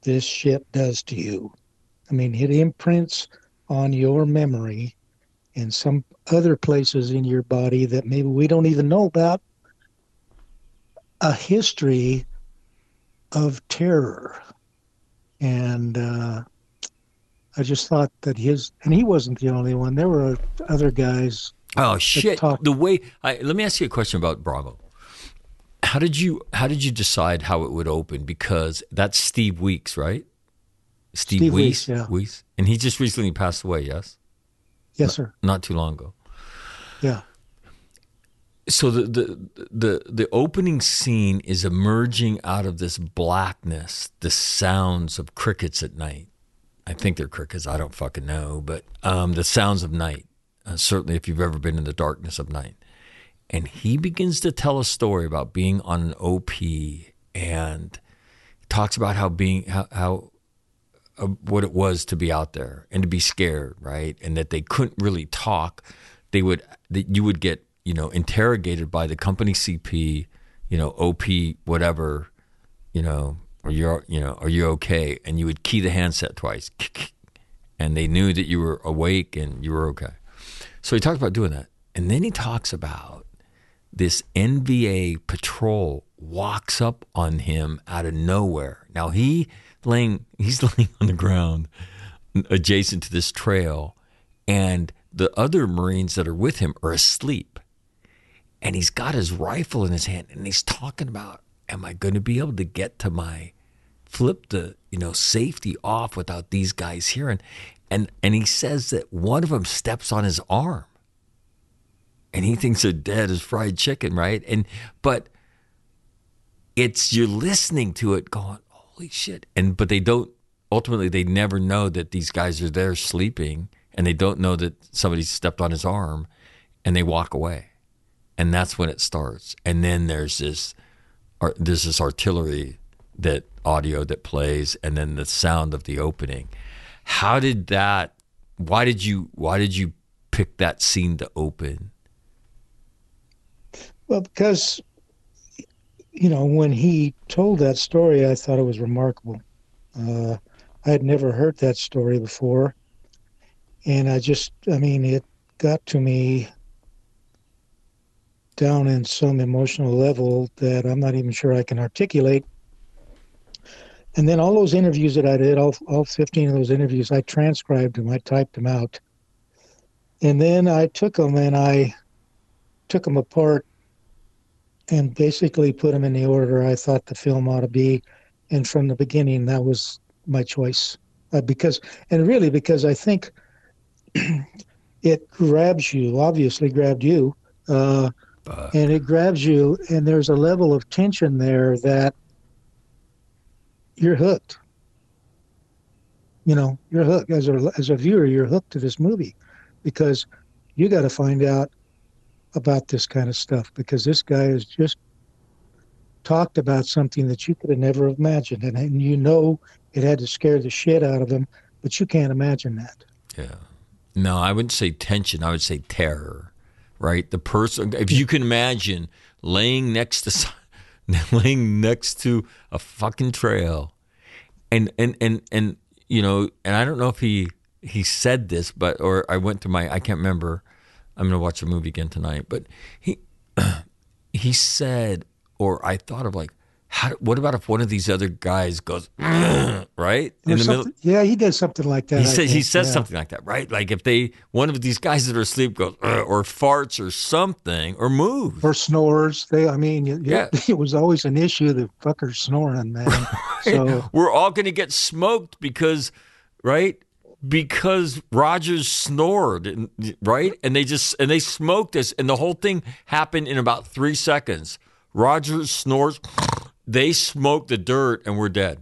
Speaker 2: this shit does to you. I mean, it imprints on your memory and some other places in your body that maybe we don't even know about a history of terror. And uh, I just thought that his, and he wasn't the only one. There were other guys.
Speaker 1: Oh shit! Talked. The way I let me ask you a question about Bravo. How did you how did you decide how it would open? Because that's Steve Weeks, right? Steve,
Speaker 2: Steve
Speaker 1: Weiss,
Speaker 2: Weiss, yeah.
Speaker 1: Weiss, and he just recently passed away. Yes.
Speaker 2: Yes, sir.
Speaker 1: Not too long ago.
Speaker 2: Yeah.
Speaker 1: So the, the the the opening scene is emerging out of this blackness, the sounds of crickets at night. I think they're crickets. I don't fucking know, but um, the sounds of night. Uh, certainly, if you've ever been in the darkness of night, and he begins to tell a story about being on an OP and talks about how being how, how uh, what it was to be out there and to be scared, right? And that they couldn't really talk. They would that you would get you know interrogated by the company CP, you know OP whatever, you know, are you you know are you okay? And you would key the handset twice, and they knew that you were awake and you were okay. So he talks about doing that, and then he talks about this NVA patrol walks up on him out of nowhere. Now he laying <laughs> he's laying on the ground adjacent to this trail and the other marines that are with him are asleep and he's got his rifle in his hand and he's talking about am I going to be able to get to my flip the you know safety off without these guys hearing and and he says that one of them steps on his arm. And he thinks they're dead as fried chicken right? And but it's you're listening to it going holy shit. And but they don't ultimately they never know that these guys are there sleeping and they don't know that somebody stepped on his arm and they walk away. And that's when it starts. And then there's this there's this artillery that audio that plays and then the sound of the opening. How did that why did you why did you pick that scene to open?
Speaker 2: Well because you know when he told that story i thought it was remarkable. Uh, i had never heard that story before. And i just i mean it got to me down in some emotional level that i'm not even sure i can articulate and then all those interviews that I did, all, all 15 of those interviews, I transcribed them, I typed them out. And then I took them and I took them apart and basically put them in the order I thought the film ought to be. And from the beginning, that was my choice. Uh, because, and really because I think <clears throat> it grabs you, obviously grabbed you, uh, and it grabs you, and there's a level of tension there that you're hooked. You know, you're hooked as a as a viewer. You're hooked to this movie because you got to find out about this kind of stuff because this guy has just talked about something that you could have never imagined, and, and you know it had to scare the shit out of him, but you can't imagine that.
Speaker 1: Yeah. No, I wouldn't say tension. I would say terror. Right. The person, if you can imagine laying next to <laughs> <laughs> laying next to a fucking trail. And and and and you know, and I don't know if he he said this, but or I went to my I can't remember. I'm gonna watch the movie again tonight, but he <clears throat> he said, or I thought of like, how, what about if one of these other guys goes <clears throat> right
Speaker 2: in the middle? Yeah, he does something like that.
Speaker 1: He says he says yeah. something like that, right? Like if they one of these guys that are asleep goes <clears throat> or farts or something or moves
Speaker 2: or snores. They, I mean, yeah, <laughs> it was always an issue. The fuckers snoring, man. <laughs> So
Speaker 1: we're all going to get smoked because, right? Because Rogers snored, right? And they just and they smoked us, and the whole thing happened in about three seconds. Rogers snores <clears throat> they smoke the dirt and we're dead.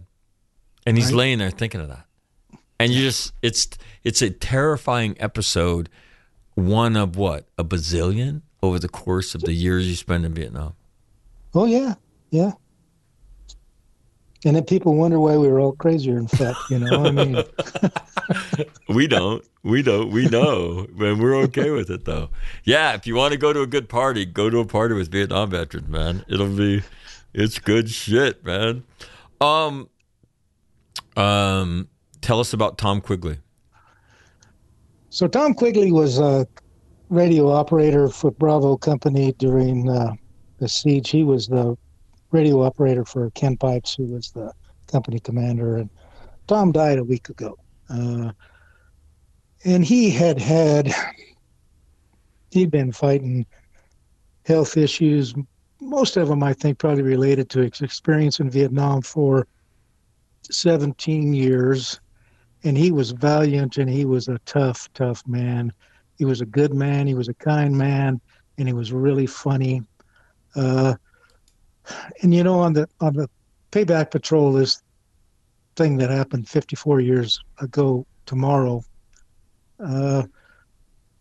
Speaker 1: And he's right. laying there thinking of that. And you just it's it's a terrifying episode, one of what? A bazillion over the course of the years you spend in Vietnam.
Speaker 2: Oh yeah. Yeah. And then people wonder why we were all crazier and fact, you know. I mean <laughs>
Speaker 1: We don't. We don't. We know. And we're okay with it though. Yeah, if you want to go to a good party, go to a party with Vietnam veterans, man. It'll be it's good shit, man. Um, um, tell us about Tom Quigley.
Speaker 2: So Tom Quigley was a radio operator for Bravo Company during uh, the siege. He was the radio operator for Ken Pipes, who was the company commander, and Tom died a week ago. Uh, and he had had he'd been fighting health issues most of them, I think, probably related to experience in Vietnam for 17 years. And he was valiant and he was a tough, tough man. He was a good man. He was a kind man, and he was really funny. Uh, and you know, on the on the payback patrol, this thing that happened 54 years ago tomorrow. Uh,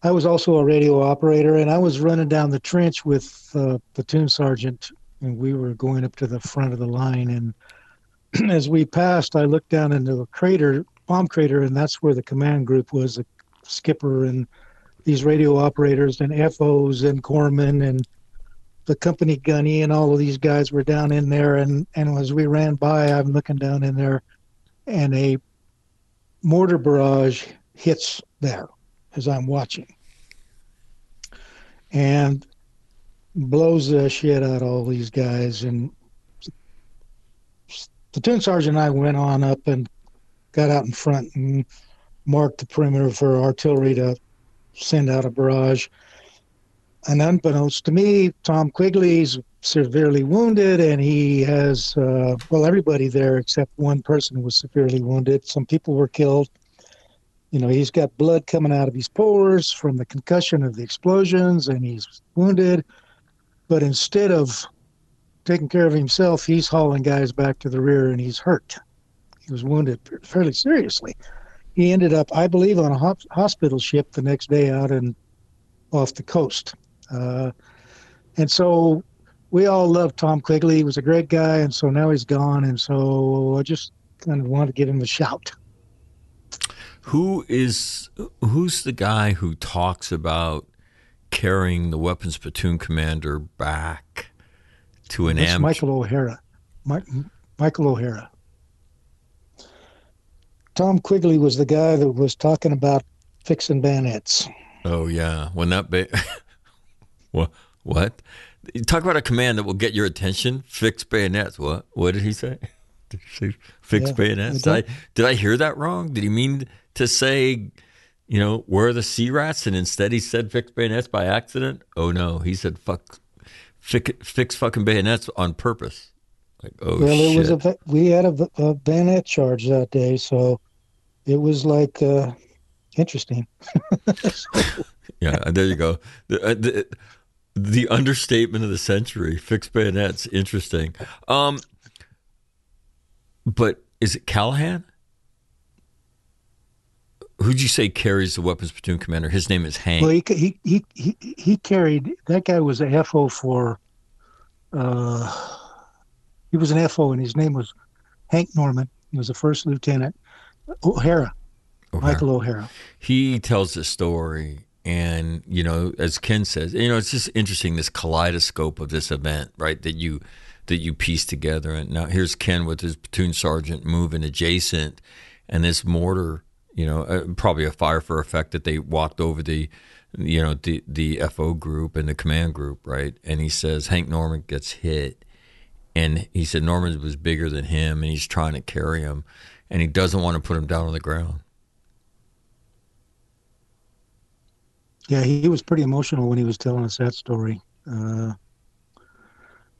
Speaker 2: I was also a radio operator, and I was running down the trench with uh, platoon sergeant, and we were going up to the front of the line. And <clears throat> as we passed, I looked down into a crater, bomb crater, and that's where the command group was, the skipper and these radio operators and FOs and corpsmen and the company gunny and all of these guys were down in there. And, and as we ran by, I'm looking down in there, and a mortar barrage hits there as I'm watching and blows the shit out of all these guys. And the platoon sergeant and I went on up and got out in front and marked the perimeter for artillery to send out a barrage. and unbeknownst to me, Tom Quigley's severely wounded, and he has uh, well, everybody there except one person was severely wounded. Some people were killed. You know, he's got blood coming out of his pores from the concussion of the explosions, and he's wounded. But instead of taking care of himself, he's hauling guys back to the rear, and he's hurt. He was wounded fairly seriously. He ended up, I believe, on a hospital ship the next day out and off the coast. Uh, and so we all loved Tom Quigley. He was a great guy, and so now he's gone. And so I just kind of wanted to give him a shout.
Speaker 1: Who is who's the guy who talks about carrying the weapons platoon commander back to an
Speaker 2: am- Michael O'Hara. Michael O'Hara. Tom Quigley was the guy that was talking about fixing bayonets.
Speaker 1: Oh yeah, when that ba- <laughs> what what talk about a command that will get your attention. Fix bayonets. What what did he say? Did he say fix yeah, bayonets? Did I did I hear that wrong? Did he mean to say, you know, where are the sea rats? And instead he said fix bayonets by accident. Oh no, he said fuck fix, fix fucking bayonets on purpose. Like oh well, shit. it was
Speaker 2: a we had a, a bayonet charge that day, so it was like. Uh, interesting. <laughs>
Speaker 1: yeah, there you go. The, uh, the, the, understatement of the century, fixed bayonets, interesting. Um, but is it Callahan? Who'd you say carries the weapons platoon commander? His name is Hank.
Speaker 2: Well, he he he he, he carried that guy was a FO for. Uh, he was an FO, and his name was Hank Norman. He was a first lieutenant. O'Hara. O'Hara. Michael O'Hara.
Speaker 1: He tells the story, and you know, as Ken says, you know, it's just interesting this kaleidoscope of this event, right? That you that you piece together. And now here's Ken with his platoon sergeant moving adjacent, and this mortar, you know, uh, probably a fire for effect that they walked over the, you know, the the FO group and the command group, right? And he says Hank Norman gets hit, and he said Norman was bigger than him, and he's trying to carry him, and he doesn't want to put him down on the ground.
Speaker 2: Yeah, he was pretty emotional when he was telling us that story. Uh,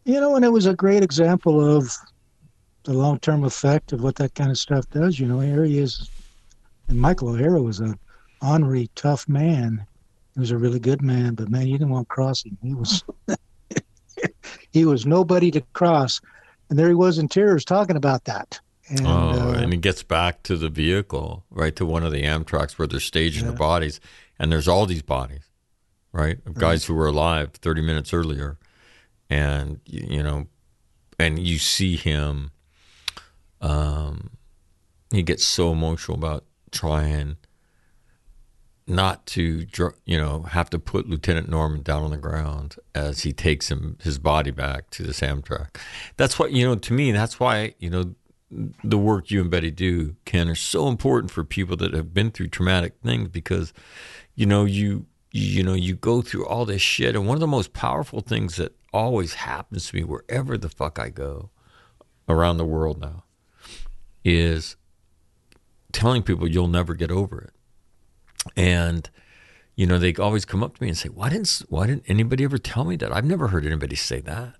Speaker 2: you know, and it was a great example of the long term effect of what that kind of stuff does. You know, here he is, and Michael O'Hara was a ornery, tough man. He was a really good man, but man, you didn't want to cross him. He was <laughs> he was nobody to cross, and there he was in tears talking about that.
Speaker 1: And, oh, uh, and he gets back to the vehicle, right to one of the Amtraks where they're staging yeah. the bodies, and there's all these bodies, right, of guys right. who were alive 30 minutes earlier, and you know, and you see him. Um, he gets so emotional about trying not to, you know, have to put Lieutenant Norman down on the ground as he takes him his body back to the Amtrak. That's what you know. To me, that's why you know the work you and Betty do, Ken, are so important for people that have been through traumatic things because you know, you you know, you go through all this shit, and one of the most powerful things that always happens to me wherever the fuck I go around the world now is telling people you'll never get over it. And you know, they always come up to me and say, "Why didn't why didn't anybody ever tell me that? I've never heard anybody say that."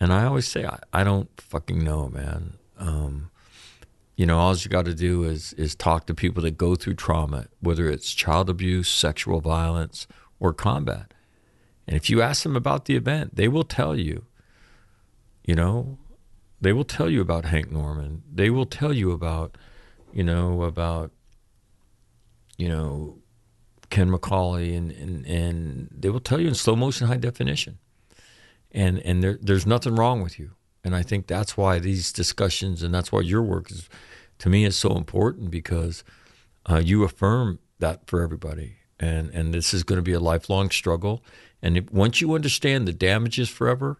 Speaker 1: And I always say, "I, I don't fucking know, man." Um, you know, all you got to do is is talk to people that go through trauma, whether it's child abuse, sexual violence, or combat. And if you ask them about the event, they will tell you. You know, they will tell you about Hank Norman. They will tell you about, you know, about, you know, Ken McCauley, and and, and they will tell you in slow motion, high definition. And and there, there's nothing wrong with you. And I think that's why these discussions and that's why your work is, to me, is so important because uh, you affirm that for everybody. And, and this is going to be a lifelong struggle. And if, once you understand the damages forever,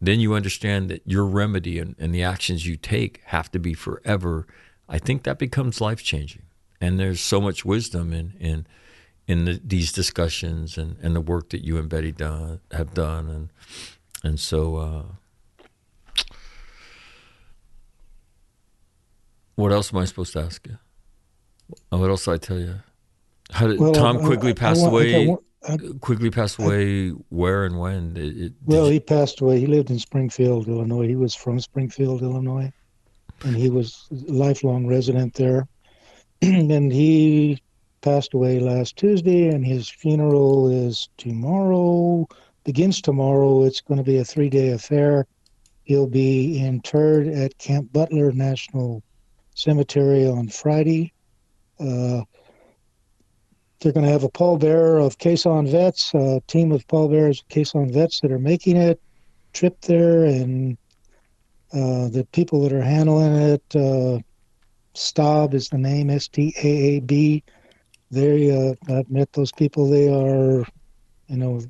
Speaker 1: then you understand that your remedy and, and the actions you take have to be forever. I think that becomes life changing. And there's so much wisdom in, in, in the, these discussions and, and the work that you and Betty done, have done. And, and so, uh, What else am I supposed to ask you? What else did I tell you? How did well, Tom Quigley pass
Speaker 2: I,
Speaker 1: away?
Speaker 2: I,
Speaker 1: quickly passed away. Where and when? It, it,
Speaker 2: Well,
Speaker 1: did
Speaker 2: he passed away. He lived in Springfield, Illinois. He was from Springfield, Illinois, and he was lifelong resident there. <clears throat> and he passed away last Tuesday, and his funeral is tomorrow. Begins tomorrow. It's going to be a three-day affair. He'll be interred at Camp Butler National Cemetery on Friday. Uh, they're going to have a pallbearer of Khe Sanh vets, a team of pallbearers of Khe Sanh vets that are making it, trip there, and uh, the people that are handling it, uh, Staab is the name, S T A A B. They, uh, I've met those people. They are, you know,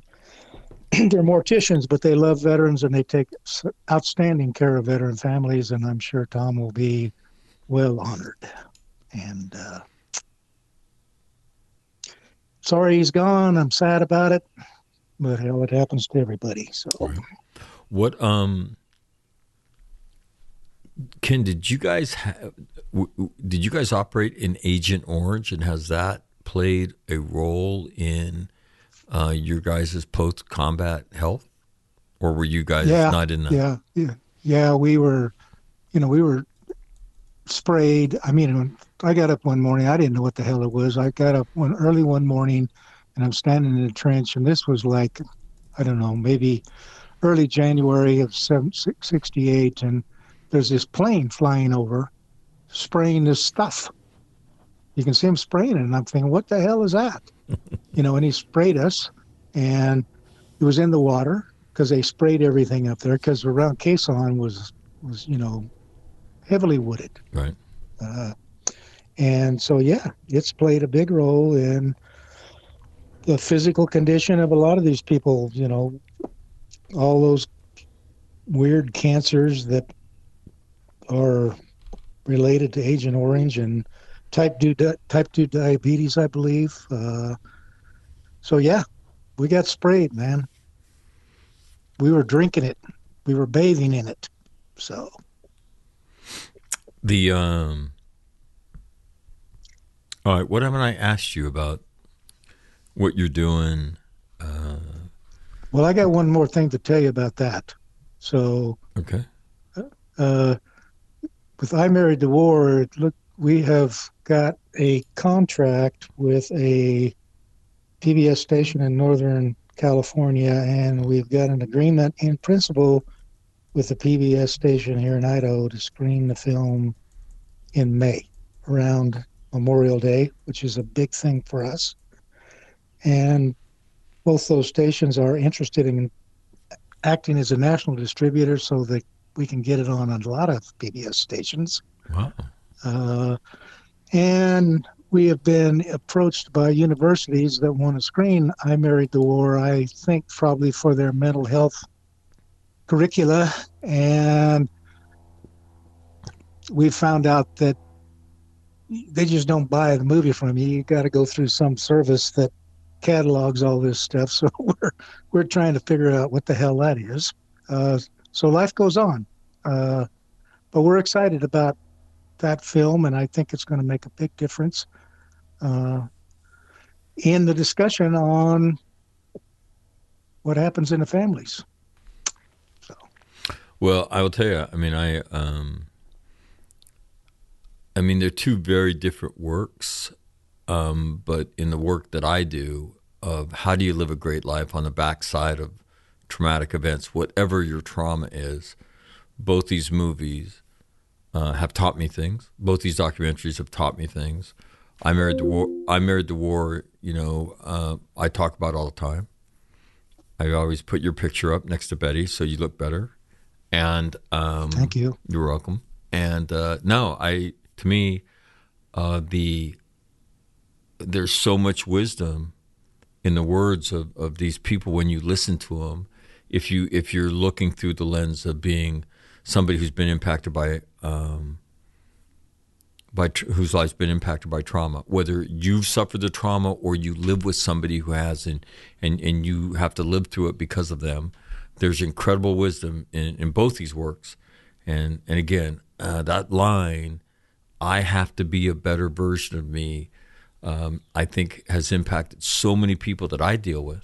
Speaker 2: <clears throat> they're morticians, but they love veterans and they take outstanding care of veteran families. And I'm sure Tom will be well honored. And uh, sorry he's gone. I'm sad about it, but hell, it happens to everybody. So
Speaker 1: What um Ken, did you guys w- did you guys operate in Agent Orange and has that played a role in uh, your guys' post combat health? Or were you guys
Speaker 2: yeah,
Speaker 1: not in that?
Speaker 2: yeah, yeah, yeah. We were, you know, we were sprayed. I mean, I got up one morning, I didn't know what the hell it was. I got up one early one morning, and I'm standing in the trench, and this was like, I don't know, maybe early January of seven, 68, and there's this plane flying over, spraying this stuff. You can see him spraying it, and I'm thinking, what the hell is that? <laughs> you know, and he sprayed us, and it was in the water because they sprayed everything up there because around Khe Sanh was was you know heavily wooded,
Speaker 1: Right.
Speaker 2: uh, and so yeah, it's played a big role in the physical condition of a lot of these people. You know, all those weird cancers that are related to Agent Orange and type two di- type two diabetes, I believe. Uh, so yeah, we got sprayed, man. We were drinking it. We were bathing in it. So
Speaker 1: The um all right, what haven't I asked you about what you're doing? Uh,
Speaker 2: well, I got one more thing to tell you about that. So
Speaker 1: okay.
Speaker 2: uh, with I Married the War, look, we have got a contract with a PBS station in Northern California, and we've got an agreement in principle with the PBS station here in Idaho to screen the film in May around Memorial Day, which is a big thing for us. And both those stations are interested in acting as a national distributor so that we can get it on a lot of PBS stations.
Speaker 1: Wow.
Speaker 2: Uh, and we have been approached by universities that want to screen I Married the War, I think probably for their mental health curricula. And we found out that they just don't buy the movie from you. You got to go through some service that catalogs all this stuff. <laughs> So we're we're trying to figure out what the hell that is. Uh, so life goes on, uh, but we're excited about that film, and I think it's going to make a big difference uh, in the discussion on what happens in the families. So.
Speaker 1: Well, I will tell you. I mean, I, um, I mean, they're two very different works, um, but in the work that I do of how do you live a great life on the backside of traumatic events, whatever your trauma is, both these movies uh, have taught me things. Both these documentaries have taught me things. I married the war. I married the war. You know, uh, I talk about all the time. I always put your picture up next to Betty so you look better. And um,
Speaker 2: Thank you.
Speaker 1: You're welcome. And uh, no, I to me, uh, the there's so much wisdom in the words of, of these people when you listen to them. If you if you're looking through the lens of being somebody who's been impacted by um, by tr- whose life's been impacted by trauma, whether you've suffered the trauma or you live with somebody who has, and and, and you have to live through it because of them. There's incredible wisdom in, in both these works, and and again, uh, that line, I have to be a better version of me. um, I think has impacted so many people that I deal with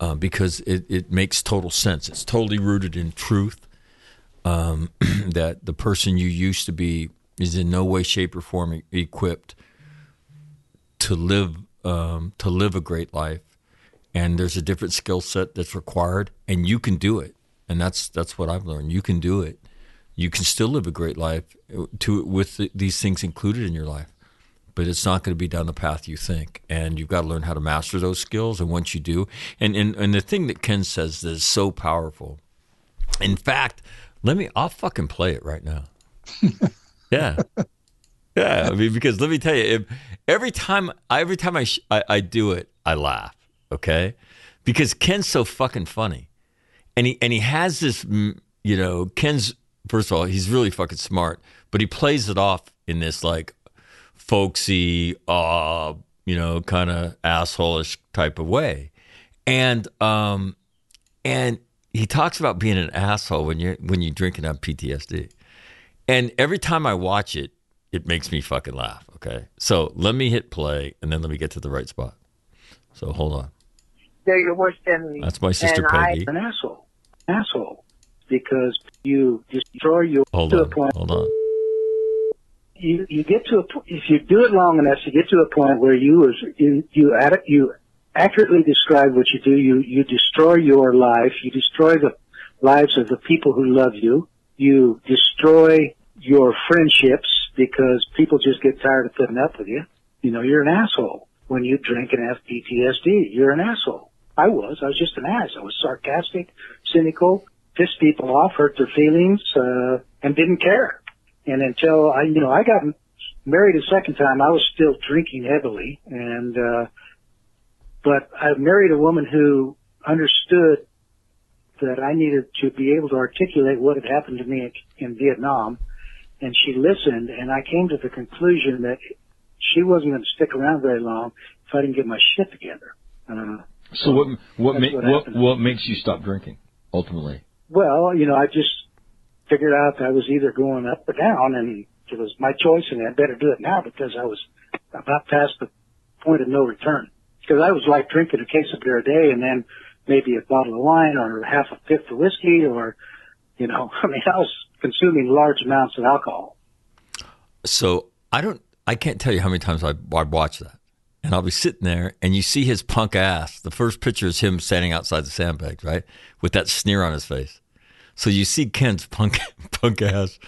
Speaker 1: uh, because it, it makes total sense. It's totally rooted in truth um, <clears throat> that the person you used to be is in no way, shape, or form equipped to live um, to live a great life. And there's a different skill set that's required, and you can do it. And that's that's what I've learned. You can do it. You can still live a great life uh, to with the, these things included in your life but it's not going to be down the path you think. And you've got to learn how to master those skills. And once you do, and, and, and the thing that Ken says that is so powerful, in fact, let me, I'll fucking play it right now. <laughs> yeah. Yeah. I mean, because let me tell you, if, every time, every time I, I, I do it, I laugh. Okay. Because Ken's so fucking funny. And he, and he has this, you know, Ken's, first of all, he's really fucking smart, but he plays it off in this like folksy, uh, you know, kind of assholeish type of way. And um, and he talks about being an asshole when you're when you're drinking on PTSD. And every time I watch it, it makes me fucking laugh. Okay, so let me hit play, and then let me get to the right spot. So hold on.
Speaker 2: They're your worst enemy.
Speaker 1: That's my sister Peggy.
Speaker 2: I, an asshole, asshole, because you destroy your
Speaker 1: hold
Speaker 2: to
Speaker 1: on,
Speaker 2: a point.
Speaker 1: hold on
Speaker 2: you you get to a if you do it long enough, you get to a point where you you you add you accurately describe what you do. You you destroy your life. You destroy the lives of the people who love you. You destroy your friendships because people just get tired of putting up with you. You know, you're an asshole when you drink and have PTSD. You're an asshole. I was. I was just an ass. I was sarcastic, cynical, pissed people off, hurt their feelings, uh, and didn't care. And until I, you know, I got married a second time, I was still drinking heavily. And, uh, but I married a woman who understood that I needed to be able to articulate what had happened to me in Vietnam. And she listened and I came to the conclusion that she wasn't going to stick around very long if I didn't get my shit together. Uh,
Speaker 4: so what what ma-
Speaker 2: what,
Speaker 4: what, what makes you stop drinking ultimately?
Speaker 2: Well, you know, I just figured out I was either going up or down, and it was my choice, and I better do it now because I was about past the point of no return. Because I was like drinking a case of beer a day, and then maybe a bottle of wine or half a fifth of whiskey, or you know, <laughs> I mean, I was consuming large amounts of alcohol.
Speaker 1: So I don't, I can't tell you how many times I I watch that. And I'll be sitting there, and you see his punk ass. The first picture is him standing outside the sandbags, right, with that sneer on his face. So you see Ken's punk <laughs> punk ass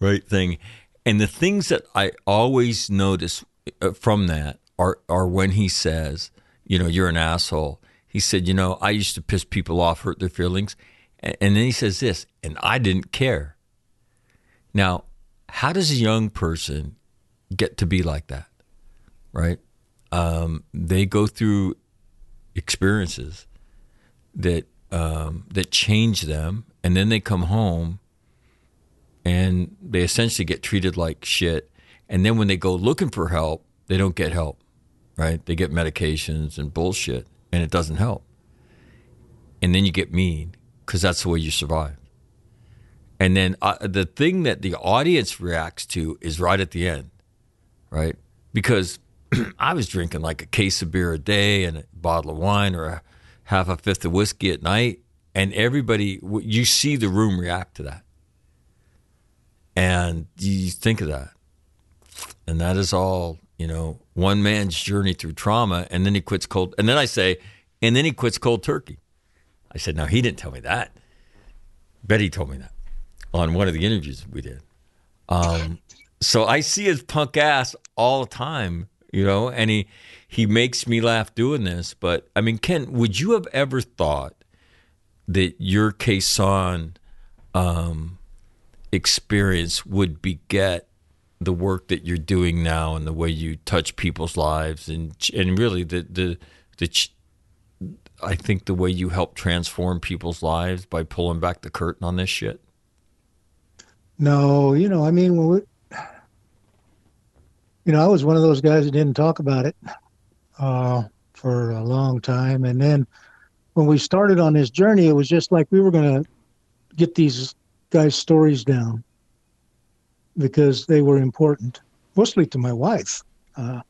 Speaker 1: right thing, and the things that I always notice uh, from that are are when he says, you know, you're an asshole. He said, you know, I used to piss people off, hurt their feelings, and, and then he says this, and I didn't care. Now, how does a young person get to be like that? Right? Um, they go through experiences that um, that change them and then they come home and they essentially get treated like shit. And then when they go looking for help, they don't get help, right? They get medications and bullshit, and it doesn't help. And then you get mean because that's the way you survive. And then uh, the thing that the audience reacts to is right at the end, right? Because <clears throat> I was drinking like a case of beer a day and a bottle of wine or a half a fifth of whiskey at night and everybody you see the room react to that. And you think of that. And that is all you know one man's journey through trauma and then he quits cold and then i say and then he quits cold turkey. I said now he didn't tell me that. Betty told me that on one of the interviews we did. Um, so i see his punk ass all the time you know and he he makes me laugh doing this but i mean ken would you have ever thought that your Khe Sanh um, experience would beget the work that you're doing now and the way you touch people's lives and and really the the the I think the way you help transform people's lives by pulling back the curtain on this shit.
Speaker 5: No, you know, I mean, you know, I was one of those guys that didn't talk about it uh, for a long time, and then when we started on this journey, it was just like we were going to get these guys' stories down because they were important, mostly to my wife. Uh,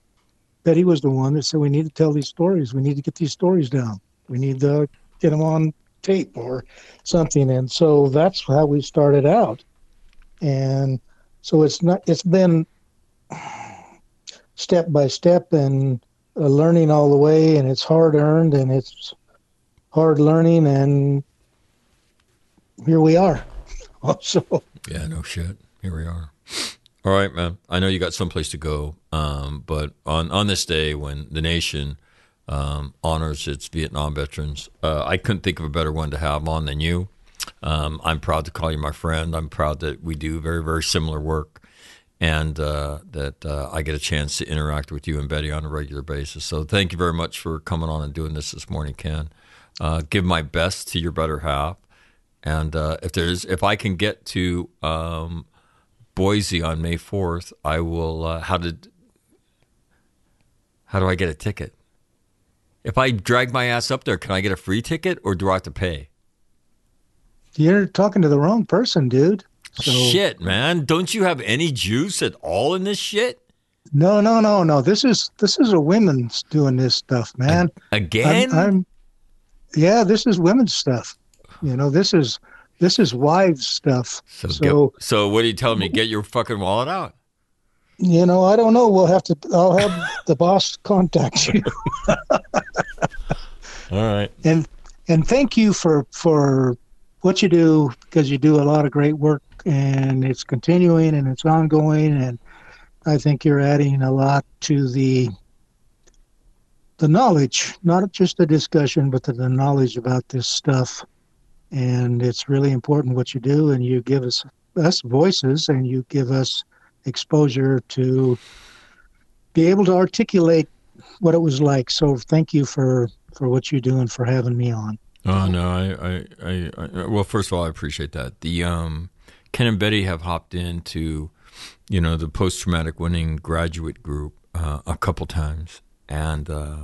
Speaker 2: Betty was the one that said we need to tell these stories. We need to get these stories down. We need to get them on tape or something. And so that's how we started out. And so it's not. It's been step by step and uh, learning all the way, and it's hard earned and it's hard learning, and here we are. <laughs> also,
Speaker 1: Yeah, no shit. Here we are. All right, man. I know you got someplace to go, um, but on on this day when the nation um, honors its Vietnam veterans, uh, I couldn't think of a better one to have on than you. Um, I'm proud to call you my friend. I'm proud that we do very very similar work, and uh, that uh, I get a chance to interact with you and Betty on a regular basis. So thank you very much for coming on and doing this this morning, Ken. Uh, give my best to your better half. And uh, if there's if I can get to um, Boise on May fourth, I will. Uh, how did? How do I get a ticket? If I drag my ass up there, can I get a free ticket or do I have to pay?
Speaker 2: you're talking to the wrong person, dude. So,
Speaker 1: Shit, man! Don't you have any juice at all in this shit?
Speaker 2: No, no, no, no. This is this is a women's doing this stuff, man.
Speaker 1: Again?
Speaker 2: I'm, I'm yeah, this is women's stuff. You know, this is this is wives stuff.
Speaker 1: So,
Speaker 2: So,
Speaker 1: get- so what are you telling me? Get your fucking wallet out.
Speaker 2: you know, I don't know. We'll have to. I'll have the boss contact you. <laughs>
Speaker 1: All right.
Speaker 2: and and thank you for for what you do because you do a lot of great work and it's continuing and it's ongoing and I think you're adding a lot to the the knowledge, not just the discussion, but the, the knowledge about this stuff. And it's really important what you do, and you give us us voices, and you give us exposure to be able to articulate what it was like. So thank you for for what you do and for having me on.
Speaker 1: Oh no, I, I, I, I, well, first of all, I appreciate that. The um, Ken and Betty have hopped into, you know, the post traumatic winning graduate group uh, a couple times, and uh,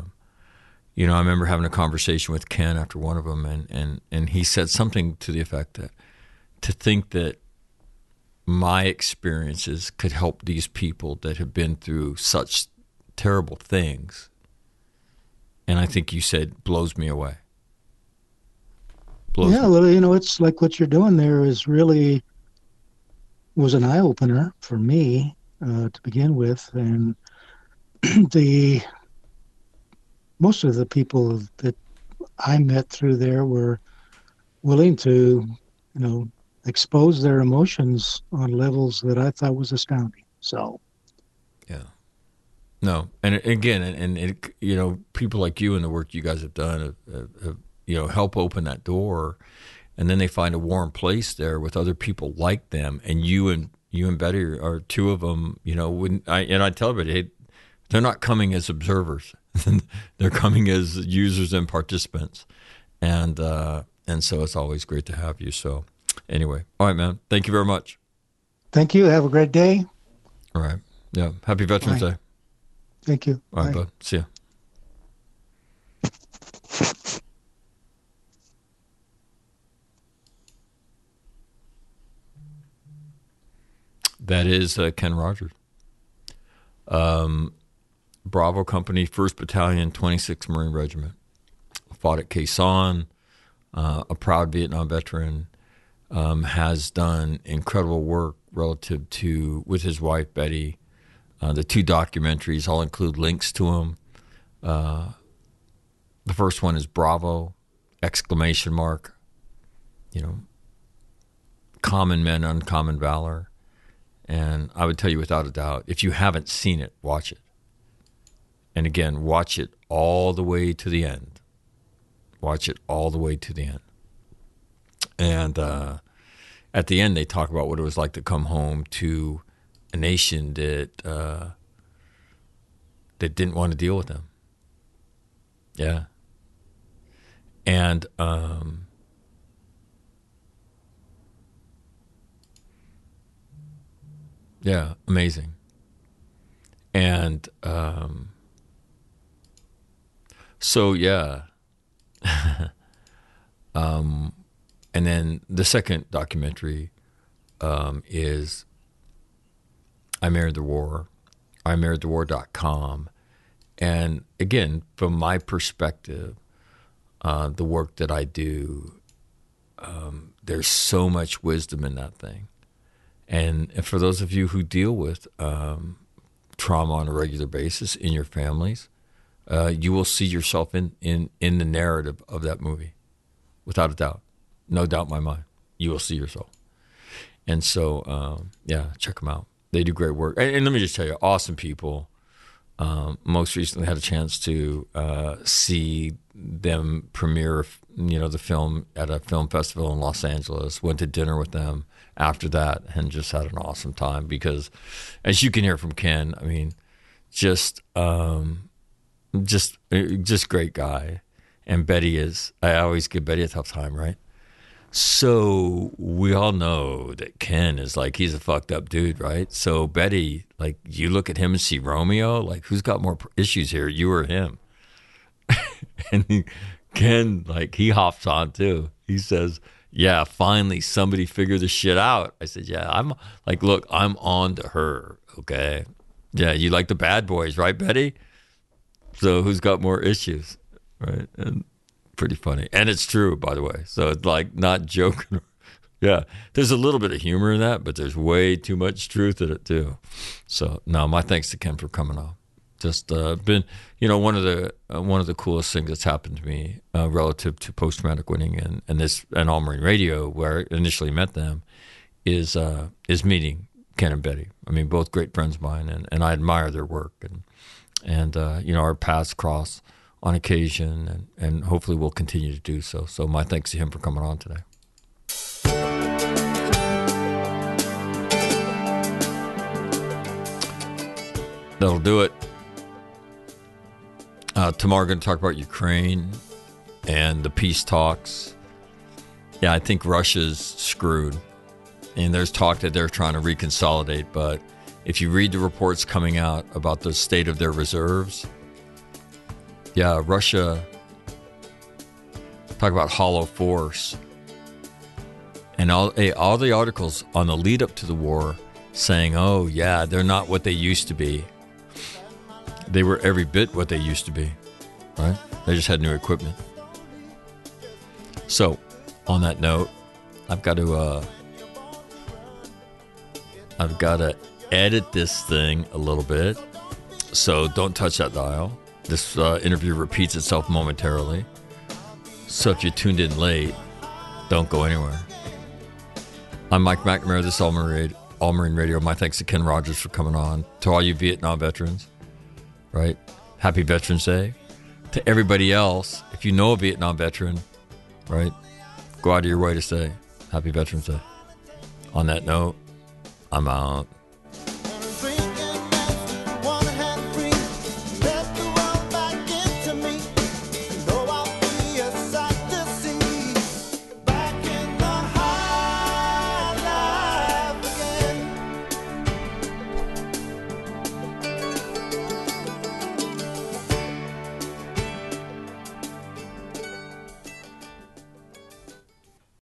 Speaker 1: you know, I remember having a conversation with Ken after one of them, and and and he said something to the effect that to think that my experiences could help these people that have been through such terrible things, and I think you said blows me away. Blows
Speaker 2: yeah, well, you know, it's like what you're doing there is really was an eye opener for me uh, to begin with, and <clears throat> the most of the people that I met through there were willing to, you know, expose their emotions on levels that I thought was astounding. So,
Speaker 1: Yeah. No, and again, and, and it, you know, people like you and the work you guys have done, have, have, you know, help open that door, and then they find a warm place there with other people like them, and you and you and Betty are, are two of them. You know, when I and I tell everybody, hey, they're not coming as observers; they're coming as users and participants, and uh, and so it's always great to have you. So, anyway, all right, man, thank you very much.
Speaker 2: thank you. Have a great day.
Speaker 1: All right, yeah, happy Veterans
Speaker 2: Bye.
Speaker 1: Day.
Speaker 2: Thank you.
Speaker 1: All right,
Speaker 2: Bye.
Speaker 1: bud. See ya. That is uh, Ken Rogers. Um, Bravo Company, 1st Battalion, 26th Marine Regiment. Fought at Khe Sanh, uh, a proud Vietnam veteran, um, has done incredible work relative to, with his wife, Betty, uh, the two documentaries, I'll include links to them. Uh, the first one is Bravo, exclamation mark. You know, common men, uncommon valor. And I would tell you without a doubt, if you haven't seen it, watch it. And again, watch it all the way to the end. Watch it all the way to the end. And uh, at the end, they talk about what it was like to come home to a nation that uh, that didn't want to deal with them. Yeah, and um, yeah, amazing. And um, so yeah, <laughs> um, and then the second documentary um, is I Married the War, I Married the War.com. and again, from my perspective, uh, the work that I do, um, there's so much wisdom in that thing. And, and for those of you who deal with um, trauma on a regular basis in your families, uh, you will see yourself in, in, in the narrative of that movie, without a doubt. No doubt in my mind. You will see yourself. And so, um, yeah, check them out. They do great work. And, and let me just tell you, awesome people. Um, most recently had a chance to uh, see them premiere, you know, the film at a film festival in Los Angeles. Went to dinner with them after that, and just had an awesome time. Because, as you can hear from Ken, I mean, just, um, just, just great guy. And Betty is. I always give Betty a tough time, right? So we all know that Ken is like he's a fucked up dude, right? So Betty, like you look at him and see Romeo, like who's got more issues here, you or him? <laughs> and he, Ken, like he hops on too. He says, "Yeah, finally somebody figured this shit out." I said, "Yeah, I'm like, look, I'm on to her, okay? Yeah, you like the bad boys, right, Betty? So who's got more issues, right?" And pretty funny. And it's true, by the way. So it's like not joking. <laughs> yeah. There's a little bit of humor in that, but there's way too much truth in it too. So no, my thanks to Ken for coming on. Just uh, been, you know, one of the uh, one of the coolest things that's happened to me uh, relative to post traumatic winning and and this and All Marine Radio, where I initially met them, is uh, is meeting Ken and Betty. I mean, both great friends of mine, and, and I admire their work and and uh, you know our paths cross on occasion, and, and hopefully we'll continue to do so. So, my thanks to him for coming on today. That'll do it. Uh, tomorrow, we're going to talk about Ukraine and the peace talks. Yeah, I think Russia's screwed. And there's talk that they're trying to reconsolidate. But if you read the reports coming out about the state of their reserves, yeah, Russia. Talk about hollow force. And all, hey, all the articles on the lead up to the war saying, oh, yeah, they're not what they used to be. They were every bit what they used to be, right? They just had new equipment. So, on that note, I've got to, uh, I've got to edit this thing a little bit. So don't touch that dial. This uh, interview repeats itself momentarily. So if you tuned in late, don't go anywhere. I'm Mike McNamara. This is All Marine, All Marine Radio. My thanks to Ken Rogers for coming on. To all you Vietnam veterans, right? Happy Veterans Day. To everybody else, if you know a Vietnam veteran, right? Go out of your way to say Happy Veterans Day. On that note, I'm out.